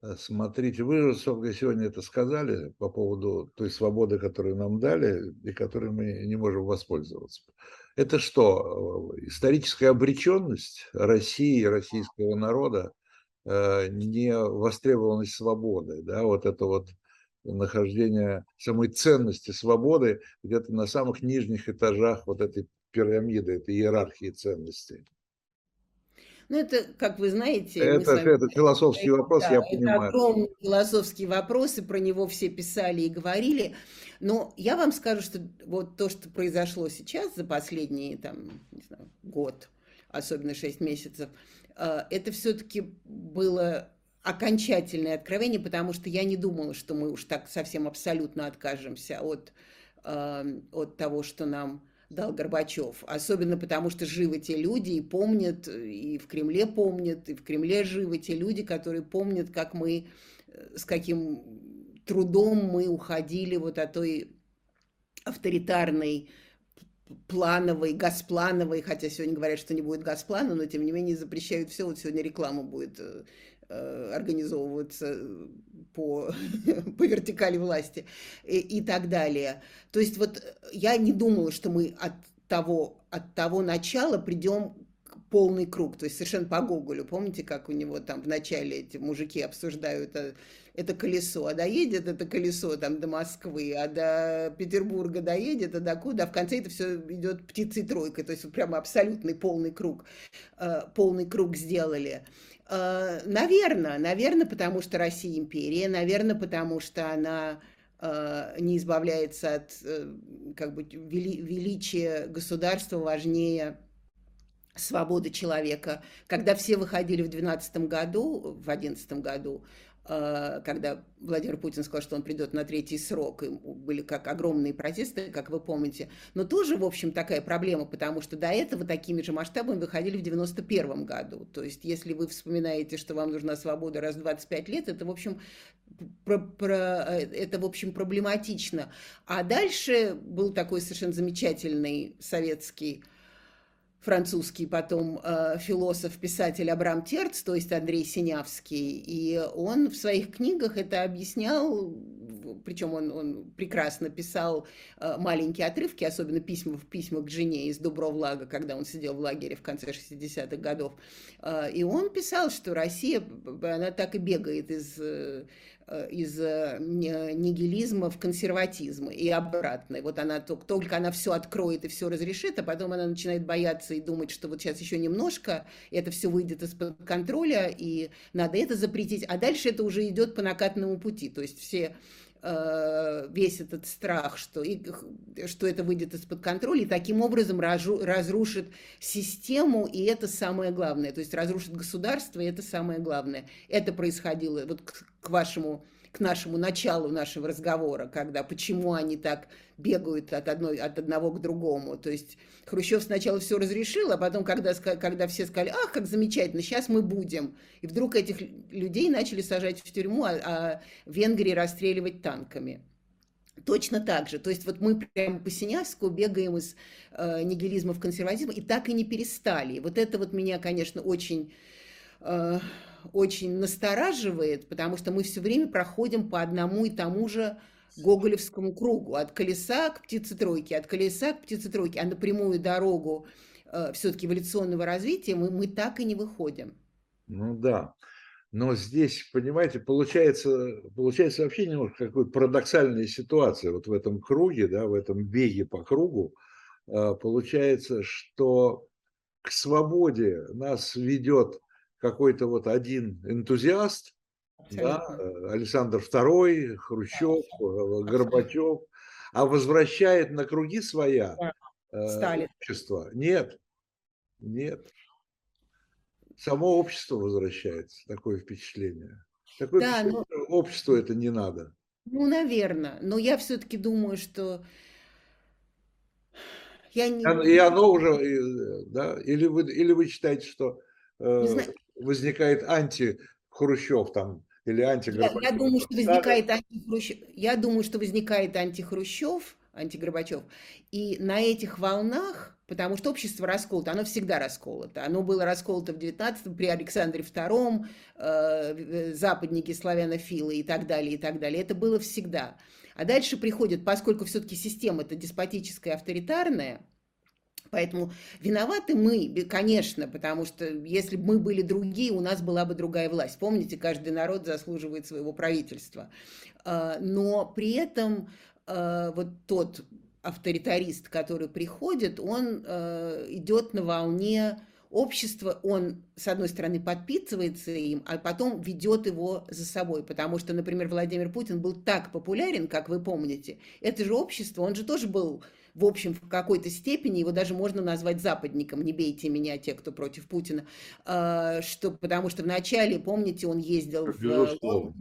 Э, смотрите, вы сегодня это сказали по поводу той свободы, которую нам дали и которой мы не можем воспользоваться. Это что, э, историческая обреченность России и российского народа Э, не востребованность свободы, да, вот это вот нахождение самой ценности свободы где-то на самых нижних этажах вот этой пирамиды, этой иерархии ценностей. Ну, это, как вы знаете... Это, вами, это философский это, вопрос, да, я это понимаю. Это огромный философский вопрос, и про него все писали и говорили. Но я вам скажу, что вот то, что произошло сейчас за последний там, не знаю, год, особенно 6 месяцев, это все-таки было окончательное откровение, потому что я не думала, что мы уж так совсем абсолютно откажемся от, а, от того, что нам дал Горбачев. Особенно потому, что живы те люди и помнят, и в Кремле помнят, и в Кремле живы те люди, которые помнят, как мы, э, с каким трудом мы уходили вот от той авторитарной плановой, газплановой, хотя сегодня говорят, что не будет газплана, но тем не менее запрещают все. Вот сегодня реклама будет э, э организовываться по, [laughs] по вертикали власти и, и так далее. То есть вот я не думала, что мы от того, от того начала придем полный круг, то есть совершенно по Гоголю. Помните, как у него там в начале эти мужики обсуждают э, это колесо, а доедет это колесо там до Москвы, а до Петербурга доедет, а до куда? А в конце это все идет птицей тройкой, то есть прямо абсолютный полный круг, э, полный круг сделали. Э, наверное, наверное, потому что Россия империя, наверное, потому что она э, не избавляется от как бы вели, величия государства важнее свободы человека. Когда все выходили в 2012 году, в 2011 году, когда Владимир Путин сказал, что он придет на третий срок, и были как огромные протесты, как вы помните, но тоже, в общем, такая проблема, потому что до этого такими же масштабами выходили в 91 году. То есть, если вы вспоминаете, что вам нужна свобода раз в 25 лет, это, в общем, про, про, это, в общем, проблематично. А дальше был такой совершенно замечательный советский французский потом э, философ, писатель Абрам Терц, то есть Андрей Синявский, и он в своих книгах это объяснял причем он, он прекрасно писал э, маленькие отрывки, особенно письма в письма к жене из Дубровлага, когда он сидел в лагере в конце 60-х годов. Э, и он писал, что Россия, она так и бегает из Э, из нигилизма в консерватизм и обратно. И вот она только она все откроет и все разрешит, а потом она начинает бояться и думать, что вот сейчас еще немножко, это все выйдет из-под контроля, и надо это запретить. А дальше это уже идет по накатному пути. То есть все Э, весь этот страх, что, и, что это выйдет из-под контроля, и таким образом разрушит систему, и это самое главное. То есть разрушит государство, и это самое главное. Это происходило вот к, к вашему к нашему началу нашего разговора, когда почему они так бегают от, одной, от одного к другому. То есть Хрущев сначала все разрешил, а потом, когда, когда все сказали, ах, как замечательно, сейчас мы будем. И вдруг этих людей начали сажать в тюрьму, а, а Венгрии расстреливать танками. Точно так же. То есть вот мы прямо по Синявску бегаем из э, нигилизма в консерватизм и так и не перестали. вот это вот меня, конечно, очень... Э, очень настораживает, потому что мы все время проходим по одному и тому же Гоголевскому кругу, от колеса к птицетройке, от колеса к птицетройке, а на прямую дорогу э, все-таки эволюционного развития мы, мы так и не выходим. Ну да, но здесь, понимаете, получается, получается вообще немножко какая парадоксальная ситуация вот в этом круге, да, в этом беге по кругу. Э, получается, что к свободе нас ведет какой-то вот один энтузиаст, да, э, Александр II, Хрущев, Абсолютно. Э, Горбачев, а возвращает на круги своя э, Сталин. общество. Нет, нет. Само общество возвращается, такое впечатление. Такое да, впечатление, но... обществу это не надо. Ну, наверное. Но я все-таки думаю, что я не... И оно уже, да, или вы, или вы считаете, что э, возникает анти-Хрущев там или антигорбачев. Я, я думаю, что возникает антихрущев. Я думаю, что возникает антихрущев, антигорбачев. И на этих волнах, потому что общество расколото, оно всегда расколото. Оно было расколото в 19 при Александре II, э, западники, славянофилы и так далее, и так далее. Это было всегда. А дальше приходит, поскольку все-таки система это деспотическая, авторитарная, Поэтому виноваты мы, конечно, потому что если бы мы были другие, у нас была бы другая власть. Помните, каждый народ заслуживает своего правительства. А, но при этом а, вот тот авторитарист, который приходит, он а, идет на волне общества, он, с одной стороны, подпитывается им, а потом ведет его за собой. Потому что, например, Владимир Путин был так популярен, как вы помните. Это же общество, он же тоже был в общем, в какой-то степени его даже можно назвать западником, не бейте меня, те, кто против Путина, а, что, потому что вначале, помните, он ездил в,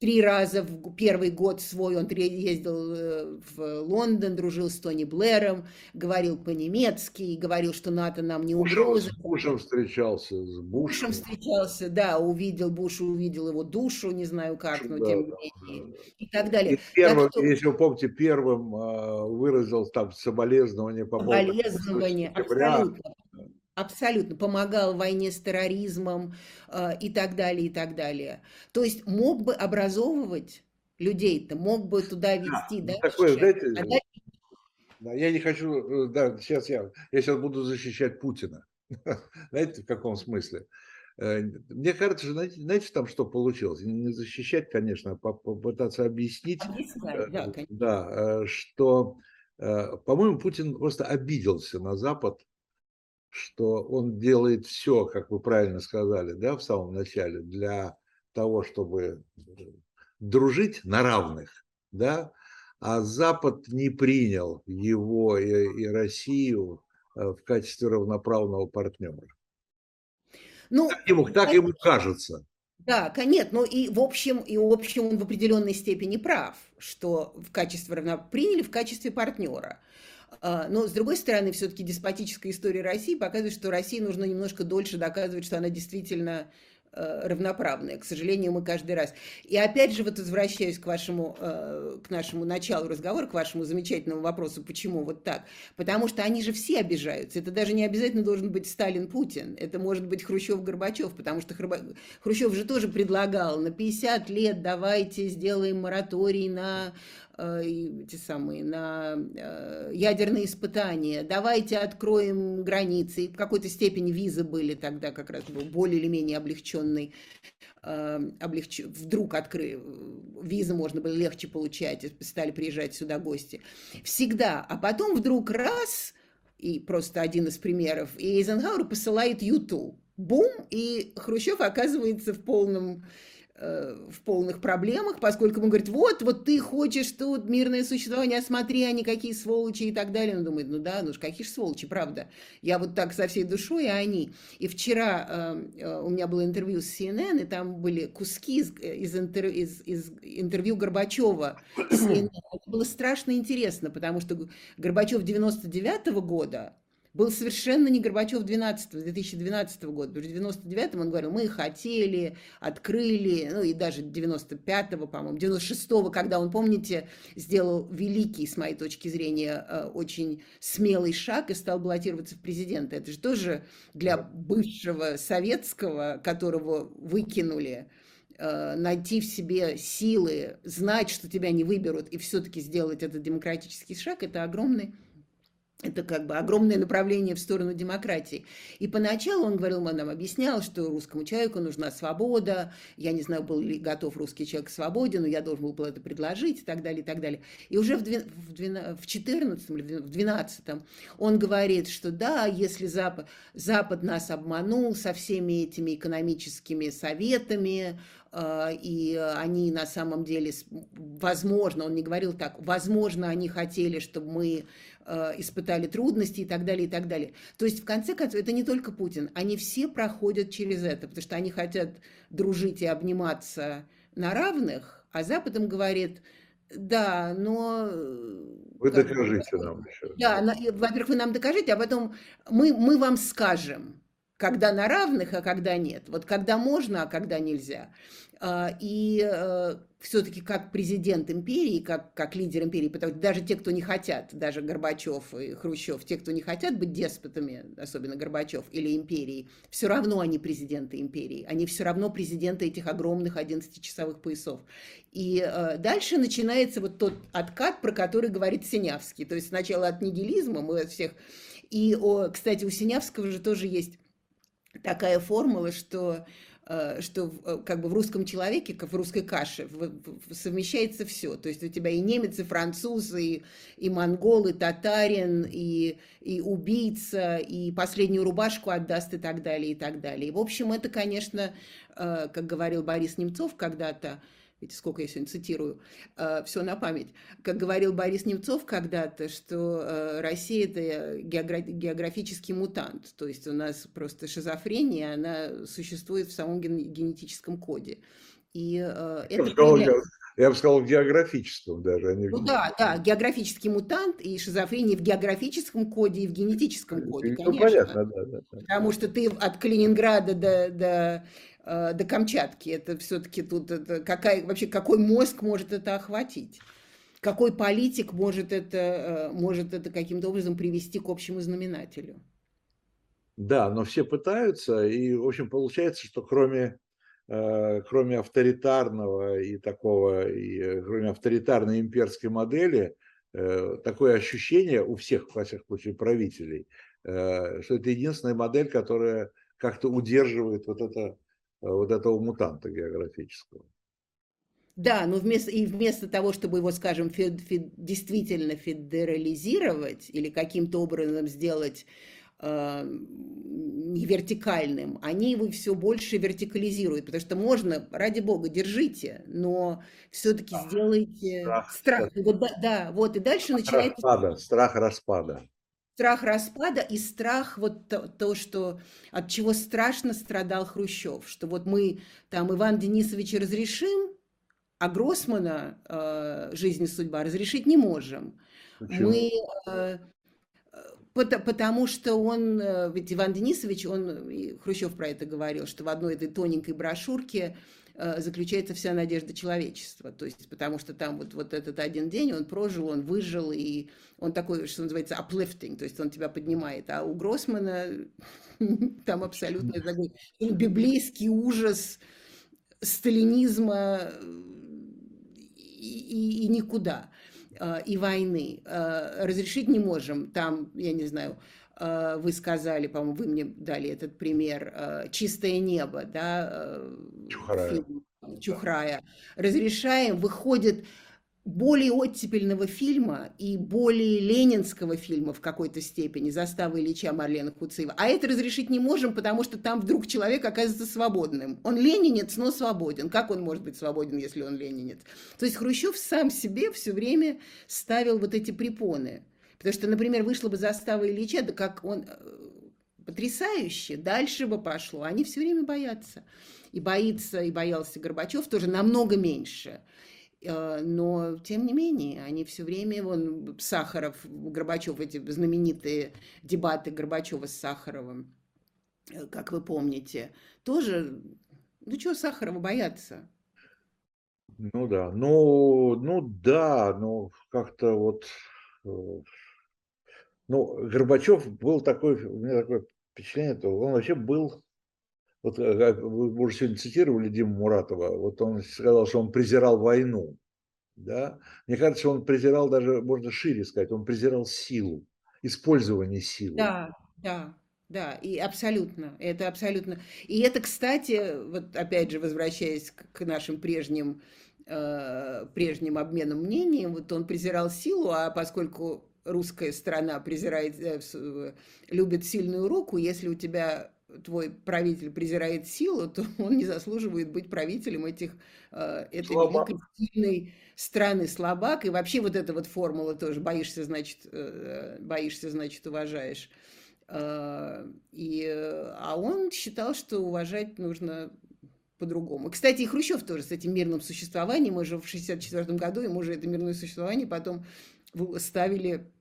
три раза в первый год свой, он ездил э, в Лондон, дружил с Тони Блэром, говорил по-немецки, говорил, что НАТО нам не угроза. С Бушем встречался, с Бушем. Бушем встречался, да, увидел Буш, увидел его душу, не знаю как, но да, тем не менее, да. и так далее. И первым, так что... если вы помните, первым а, выразил там соболезнования по поводу... Соболезнования, абсолютно. Абсолютно. Помогал в войне с терроризмом э, и так далее, и так далее. То есть мог бы образовывать людей-то, мог бы туда вести. Да, да? Такое, знаете, а дальше... да, я не хочу, э, да, сейчас я, я сейчас буду защищать Путина. [laughs] Знаете, в каком смысле? Э, мне кажется, знаете, знаете, там что получилось? Не защищать, конечно, а попытаться объяснить, Объяснять, да, да, что Э, по-моему, Путин просто обиделся на Запад, что он делает все, как вы правильно сказали, да, в самом начале, для того, чтобы дружить на равных, да, а Запад не принял его и, и Россию э, в качестве равноправного партнера. Ну, так ему, так ему кажется. Да, нет, но и в общем, и в общем он в определенной степени прав, что в качестве равно приняли в качестве партнера. А, но, с другой стороны, все-таки деспотическая история России показывает, что России нужно немножко дольше доказывать, что она действительно Э, равноправная. К сожалению, мы каждый раз. И опять же, вот возвращаюсь к вашему, э, к нашему началу разговора, к вашему замечательному вопросу, почему вот так. Потому что они же все обижаются. Это даже не обязательно должен быть Сталин-Pутин. Это может быть Хрущев-Горбачев, потому что Хрущев же тоже предлагал на 50 лет давайте сделаем мораторий на эти самые, на э, ядерные испытания, давайте откроем границы. В какой-то степени визы были тогда как раз был более или менее облегченный, э, облегч... вдруг открыли, визы можно было легче получать, стали приезжать сюда гости. Всегда. А потом вдруг раз, и просто один из примеров, и Эйзенхауэр посылает Юту. Бум, и Хрущев оказывается в полном Э, в полных проблемах, поскольку ему говорит, вот, вот ты хочешь тут мирное существование, а смотри, они какие сволочи и так далее. Он думает, ну да, ну ж какие же сволочи, правда. Я вот так со всей душой, а они. И вчера э, э у меня было интервью с CNN, и там были куски из, из, интер, из, из интервью Горбачева CNN. Это было страшно интересно, потому что Горбачев 99 -го года был совершенно не Горбачев 12 2012 года, потому что в 99-м он говорил, мы хотели, открыли, ну и даже 95-го, по-моему, 96-го, когда он, помните, сделал великий, с моей точки зрения, э, очень смелый шаг и стал баллотироваться в президенты. Это же тоже для бывшего советского, которого выкинули, э, найти в себе силы, знать, что тебя не выберут, и все-таки сделать этот демократический шаг, это огромный это как бы огромное направление в сторону демократии. И поначалу он говорил, он нам объяснял, что русскому человеку нужна свобода. Я не знаю, был ли готов русский человек к свободе, но я должен был это предложить и так далее, и так далее. И уже в, 12, в 14 или в 12 он говорит, что да, если Запад, Запад нас обманул со всеми этими экономическими советами, а, и они на самом деле, возможно, он не говорил так, возможно, они хотели, чтобы мы испытали трудности и так далее, и так далее. То есть, в конце концов, это не только Путин, они все проходят через это, потому что они хотят дружить и обниматься на равных, а Запад им говорит, да, но... Вы докажите нам еще. Да, во-первых, вы нам докажите, а потом мы, мы вам скажем когда на равных, а когда нет. Вот когда можно, а когда нельзя. А, и э, все-таки как президент империи, как, как лидер империи, потому что даже те, кто не хотят, даже Горбачев и Хрущев, те, кто не хотят быть деспотами, особенно Горбачев или империей, все равно они президенты империи, они все равно президенты этих огромных 11-часовых поясов. И э, дальше начинается вот тот откат, про который говорит Синявский. То есть сначала от нигилизма мы всех... И, о, кстати, у Синявского же тоже есть такая формула, что э, что э, как бы в русском человеке, как в русской каше, совмещается все. То есть у тебя и немец, и француз, и, и монгол, и татарин, и, и убийца, и последнюю рубашку отдаст, и так далее, и так далее. И, в общем, это, конечно, э, как говорил Борис Немцов когда-то, ведь сколько я сегодня цитирую, э, все на память. Как говорил Борис Немцов когда-то, что э, Россия – это географический мутант, то есть у нас просто шизофрения, она существует в самом генетическом коде. И э, это я, сказал, я, я бы сказал, в географическом даже. А не ну да, да, географический мутант и шизофрения в географическом коде и в генетическом коде, ну, конечно. Понятно, да, да, да. Потому что ты от Калининграда до, до Э, до Камчатки. Это все-таки тут это какая, вообще какой мозг может это охватить? Какой политик может это, э, может это каким-то образом привести к общему знаменателю? Да, но все пытаются, и, в общем, получается, что кроме, э, кроме авторитарного и такого, и, кроме авторитарной имперской модели, такое ощущение у всех, во всяком случае, правителей, что это единственная модель, которая как-то удерживает вот это вот этого мутанта географического. Да, но вместо, и вместо того, чтобы его, скажем, фед, фед, действительно федерализировать или каким-то образом сделать э, не вертикальным, они его все больше вертикализируют, потому что можно, ради бога, держите, но все-таки сделайте страх. страх. Вот, да, да, вот и дальше страх начинается... Распада, страх распада страх распада и страх вот то, то, что от чего страшно страдал Хрущев, что вот мы там Иван Денисовича разрешим, а Гроссмана э, «Жизнь и судьба» разрешить не можем. Почему? Мы э, потому что он, э, ведь Иван Денисович, он, Хрущев про это говорил, что в одной этой тоненькой брошюрке заключается вся надежда человечества. То есть, потому что там вот, вот этот один день он прожил, он выжил, и он такой, что называется, uplifting, то есть он тебя поднимает. А у Гроссмана [laughs] там абсолютно такой библейский ужас сталинизма и, и, и никуда. Э, и войны э, разрешить не можем. Там, я не знаю, э, вы сказали, по-моему, вы мне дали этот пример, «Чистое небо», да? Чухрая. Фильм, Чухрая. Разрешаем, выходит более оттепельного фильма и более ленинского фильма в какой-то степени «Застава Ильича» Марлена Куцеева. А это разрешить не можем, потому что там вдруг человек оказывается свободным. Он ленинец, но свободен. Как он может быть свободен, если он ленинец? То есть Хрущев сам себе все время ставил вот эти препоны. Потому что, например, вышла бы «Застава Ильича», да как он э, потрясающе, дальше бы пошло. Они все время боятся. И боится, и боялся Горбачев тоже намного меньше. Э, но, тем не менее, они все время, вон, Сахаров, Горбачев, эти знаменитые дебаты Горбачева с Сахаровым, э, как вы помните, тоже, ну чего Сахарова бояться? Ну да, ну, ну да, ну как-то вот, ну Горбачев был такой, у меня такое впечатление, он вообще был вот э, вы уже сегодня цитировали Диму Муратова, вот он сказал, что он презирал войну. Да? Мне кажется, он презирал даже, можно шире сказать, он презирал силу, использование силы. Да, да, да, и абсолютно, это абсолютно. И это, кстати, вот опять же, возвращаясь к нашим прежним, э, прежним обменам мнением, вот он презирал силу, а поскольку русская страна презирает, э, любит сильную руку, если у тебя твой правитель презирает силу, то [laughs] он не заслуживает быть правителем этих, э, этой слабак. великой сильной страны слабак. И вообще вот эта вот формула тоже боишься, значит, э, боишься, значит, уважаешь. Э, и, а он считал, что уважать нужно по-другому. Кстати, и Хрущев тоже с этим мирным существованием, мы же в 1964 году ему же это мирное существование потом ставили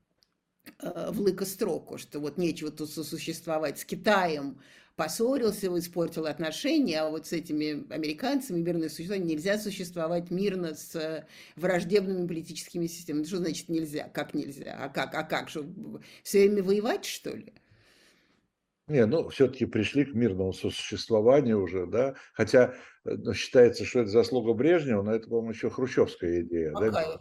Э, в лыкостроку, что вот нечего тут сосуществовать с Китаем, поссорился, испортил отношения, а вот с этими американцами мирное существование нельзя существовать мирно с враждебными политическими системами. Что значит нельзя? Как нельзя? А как? А как? Что, все время воевать, что ли? Не, ну, все-таки пришли к мирному сосуществованию уже, да, хотя ну, считается, что это заслуга Брежнева, но это, по-моему, еще хрущевская идея. Да? Это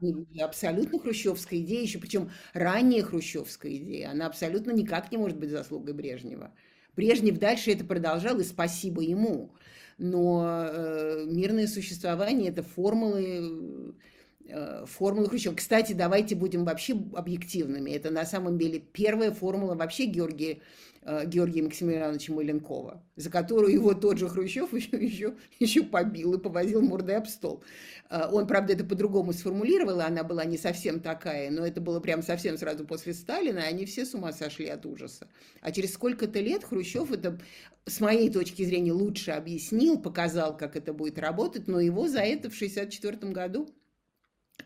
не, не, абсолютно хрущевская идея, еще причем ранняя хрущевская идея, она абсолютно никак не может быть заслугой Брежнева. Брежнев дальше это продолжал, и спасибо ему. Но э, мирное существование – это формулы формулы Хрущева. Кстати, давайте будем вообще объективными. Это на самом деле первая формула вообще Георгия, э, Георгия Максимилиановича Маленкова, за которую его тот же Хрущев [laughs] еще, еще, еще побил и повозил мордой об стол. Э, он, правда, это по-другому сформулировал, она была не совсем такая, но это было прям совсем сразу после Сталина, и они все с ума сошли от ужаса. А через сколько-то лет Хрущев это, с моей точки зрения, лучше объяснил, показал, как это будет работать, но его за это в 1964 году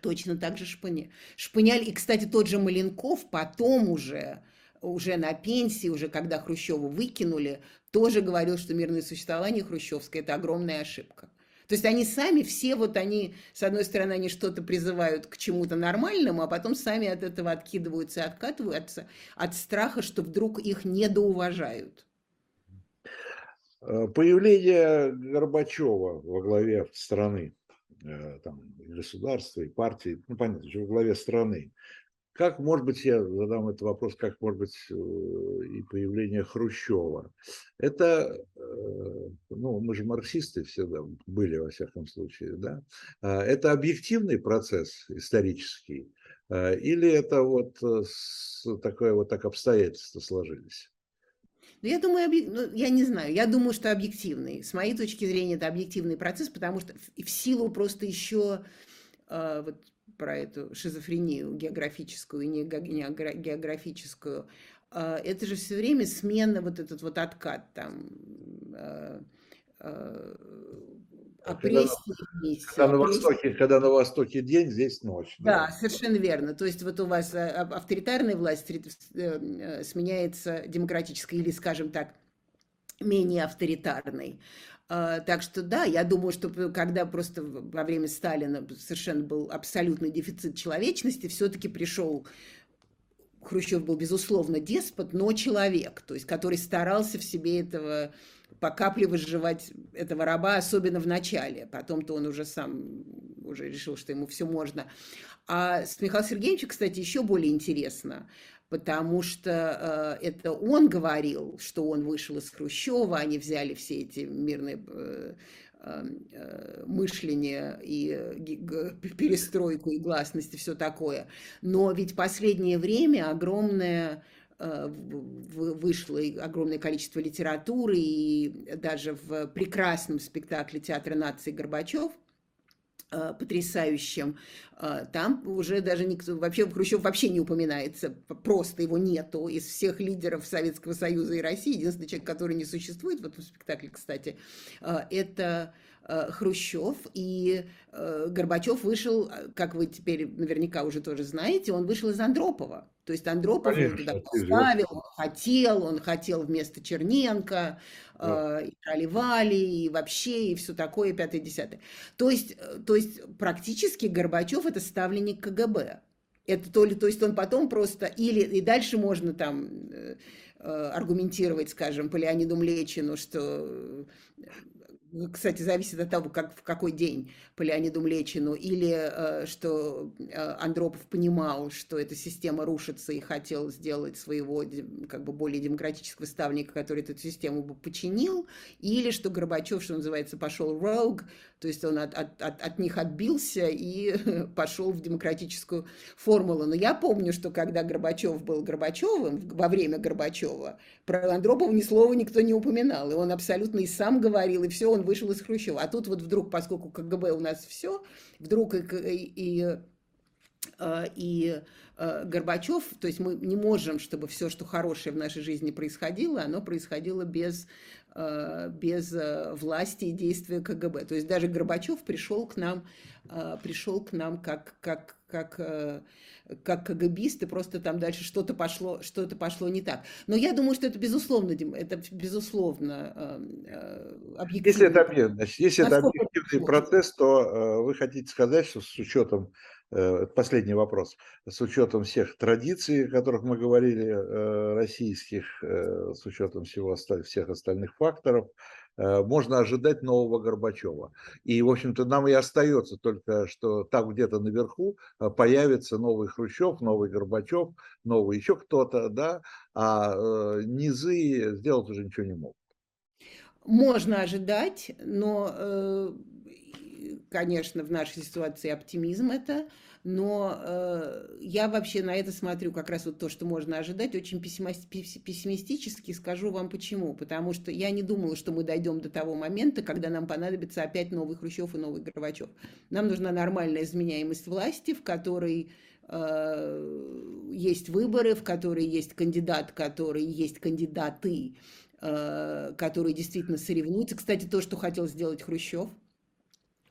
Точно так же Шпыня. Шпыняль, и, кстати, тот же Маленков потом уже, уже на пенсии, уже когда Хрущева выкинули, тоже говорил, что мирное существование хрущевское – это огромная ошибка. То есть они сами все, вот они, с одной стороны, они что-то призывают к чему-то нормальному, а потом сами от этого откидываются откатываются от страха, что вдруг их недоуважают. Появление Горбачева во главе страны Э, там, государства, и партии, ну, понятно, что во главе страны. Как, может быть, я задам этот вопрос, как, может быть, э, и появление Хрущева. Это, э, ну, мы же марксисты все да, были, во всяком случае, да. А это объективный процесс исторический, или это вот такое вот так обстоятельства сложились? Ну, я думаю, ну, я не знаю, я думаю, что объективный. С моей точки зрения, это объективный процесс, потому что в, силу просто еще э, вот про эту шизофрению географическую и не географическую, э, это же все время смена, вот этот вот откат там, э, апрель когда, на Востоке, когда на Востоке день, здесь ночь. Да, да, совершенно верно. То есть вот у вас э, авторитарная власть сменяется демократической или, скажем так, менее авторитарной. А, так что да, я думаю, что когда просто во время Сталина совершенно был абсолютный дефицит человечности, все-таки пришел Хрущев был, безусловно, деспот, но человек, то есть который старался в себе этого по капле выживать этого раба, особенно в начале. Потом-то он уже сам уже решил, что ему все можно. А с Михаилом Сергеевичем, кстати, еще более интересно потому что э, это он говорил, что он вышел из Хрущева, они взяли все эти мирные э, э, мышление и перестройку и гласность и все такое. Но ведь последнее время огромное э, вышло огромное количество литературы, и даже в прекрасном спектакле Театра нации Горбачев Э, потрясающим. Э, там уже даже никто, вообще Хрущев вообще не упоминается, просто его нету из всех лидеров Советского Союза и России. Единственный человек, который не существует в этом спектакле, кстати, э, это Хрущев, и Горбачев вышел, как вы теперь наверняка уже тоже знаете, он вышел из Андропова. То есть Андропов Конечно, туда поставил, он хотел, он хотел вместо Черненко, да. э, и Трали-Вали, и вообще, и все такое, пятое-десятое. То есть, э, то есть практически Горбачев это ставленник КГБ. Это то ли, то есть он потом просто, или, и дальше можно там э, э аргументировать, скажем, по Леониду Млечину, что кстати, зависит от того, как, в какой день по Леониду Млечину, или э, что э, Андропов понимал, что эта система рушится и хотел сделать своего как бы более демократического ставника, который эту систему бы починил, или что Горбачев, что называется, пошел rogue, то есть он от, от, от, от них отбился и [laughs] пошел в демократическую формулу. Но я помню, что когда Горбачев был Горбачевым, во время Горбачева, про Андропова ни слова никто не упоминал. И он абсолютно и сам говорил, и все, он вышел из Хрущева. А тут вот вдруг, поскольку КГБ у нас все, вдруг и, и, и а, и а, Горбачев, то есть мы не можем, чтобы все, что хорошее в нашей жизни происходило, оно происходило без, а, без власти и действия КГБ. То есть даже Горбачев пришел к нам, пришел к нам как, как, как, как КГБист, и просто там дальше что-то пошло, что-то пошло не так. Но я думаю, что это безусловно, это безусловно объективно. Если это, значит, если это объективный процесс, то вы хотите сказать, что с учетом Э, последний вопрос. С учетом всех традиций, о которых мы говорили, э, российских, э, с учетом всего, всех остальных факторов, можно ожидать нового Горбачева. И, в общем-то, нам и остается только, что там где-то наверху появится новый Хрущев, новый Горбачев, новый еще кто-то, да, а низы сделать уже ничего не могут. Можно ожидать, но конечно, в нашей ситуации оптимизм это, но э, я вообще на это смотрю как раз вот то, что можно ожидать, очень пессимистически. Скажу вам почему. Потому что я не думала, что мы дойдем до того момента, когда нам понадобится опять новый Хрущев и новый Горбачев. Нам нужна нормальная изменяемость власти, в которой э, есть выборы, в которой есть кандидат, который есть кандидаты, э, которые действительно соревнуются. Кстати, то, что хотел сделать Хрущев –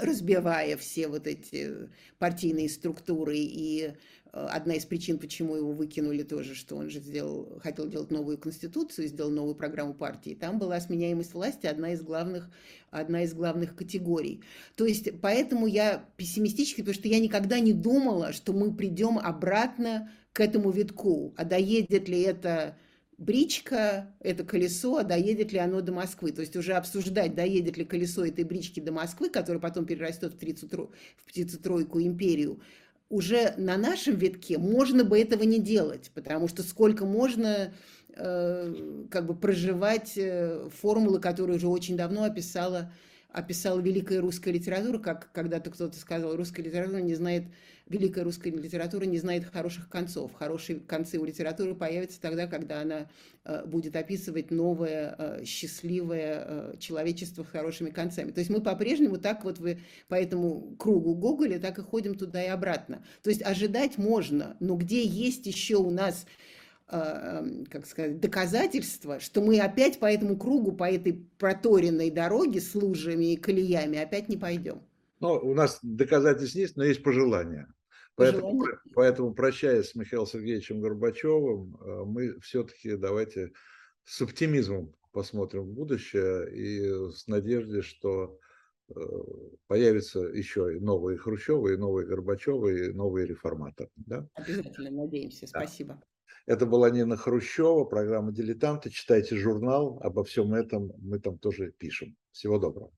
разбивая все вот эти партийные структуры. И э, одна из причин, почему его выкинули тоже, что он же сделал, хотел делать новую конституцию, сделал новую программу партии. Там была сменяемость власти одна из главных, одна из главных категорий. То есть поэтому я пессимистически, потому что я никогда не думала, что мы придем обратно к этому витку. А доедет ли это бричка, это колесо, а доедет ли оно до Москвы. То есть уже обсуждать, доедет ли колесо этой брички до Москвы, которая потом перерастет в, 30, в птицетройку империю, уже на нашем витке можно бы этого не делать, потому что сколько можно э, как бы проживать э, формулы, которые уже очень давно описала описала великая русская литература, как когда-то кто-то сказал, русская литература не знает, великая русская литература не знает хороших концов. Хорошие концы у литературы появятся тогда, когда она э, будет описывать новое, э, счастливое э, человечество с хорошими концами. То есть мы по-прежнему так вот вы, по этому кругу Гоголя так и ходим туда и обратно. То есть ожидать можно, но где есть еще у нас а, как сказать, доказательство, что мы опять по этому кругу, по этой проторенной дороге с лужами и колеями опять не пойдем. Ну, у нас доказательств есть, но есть пожелания. Поэтому, поэтому, прощаясь с Михаилом Сергеевичем Горбачевым, э, мы все-таки давайте с оптимизмом посмотрим в будущее и с надеждой, что э, появятся еще и новые Хрущевы, и новые Горбачевы, и новые реформаторы. Да? Обязательно надеемся. Спасибо. Это была Нина Хрущева, программа «Дилетанты». Читайте журнал, обо всем этом мы там тоже пишем. Всего доброго.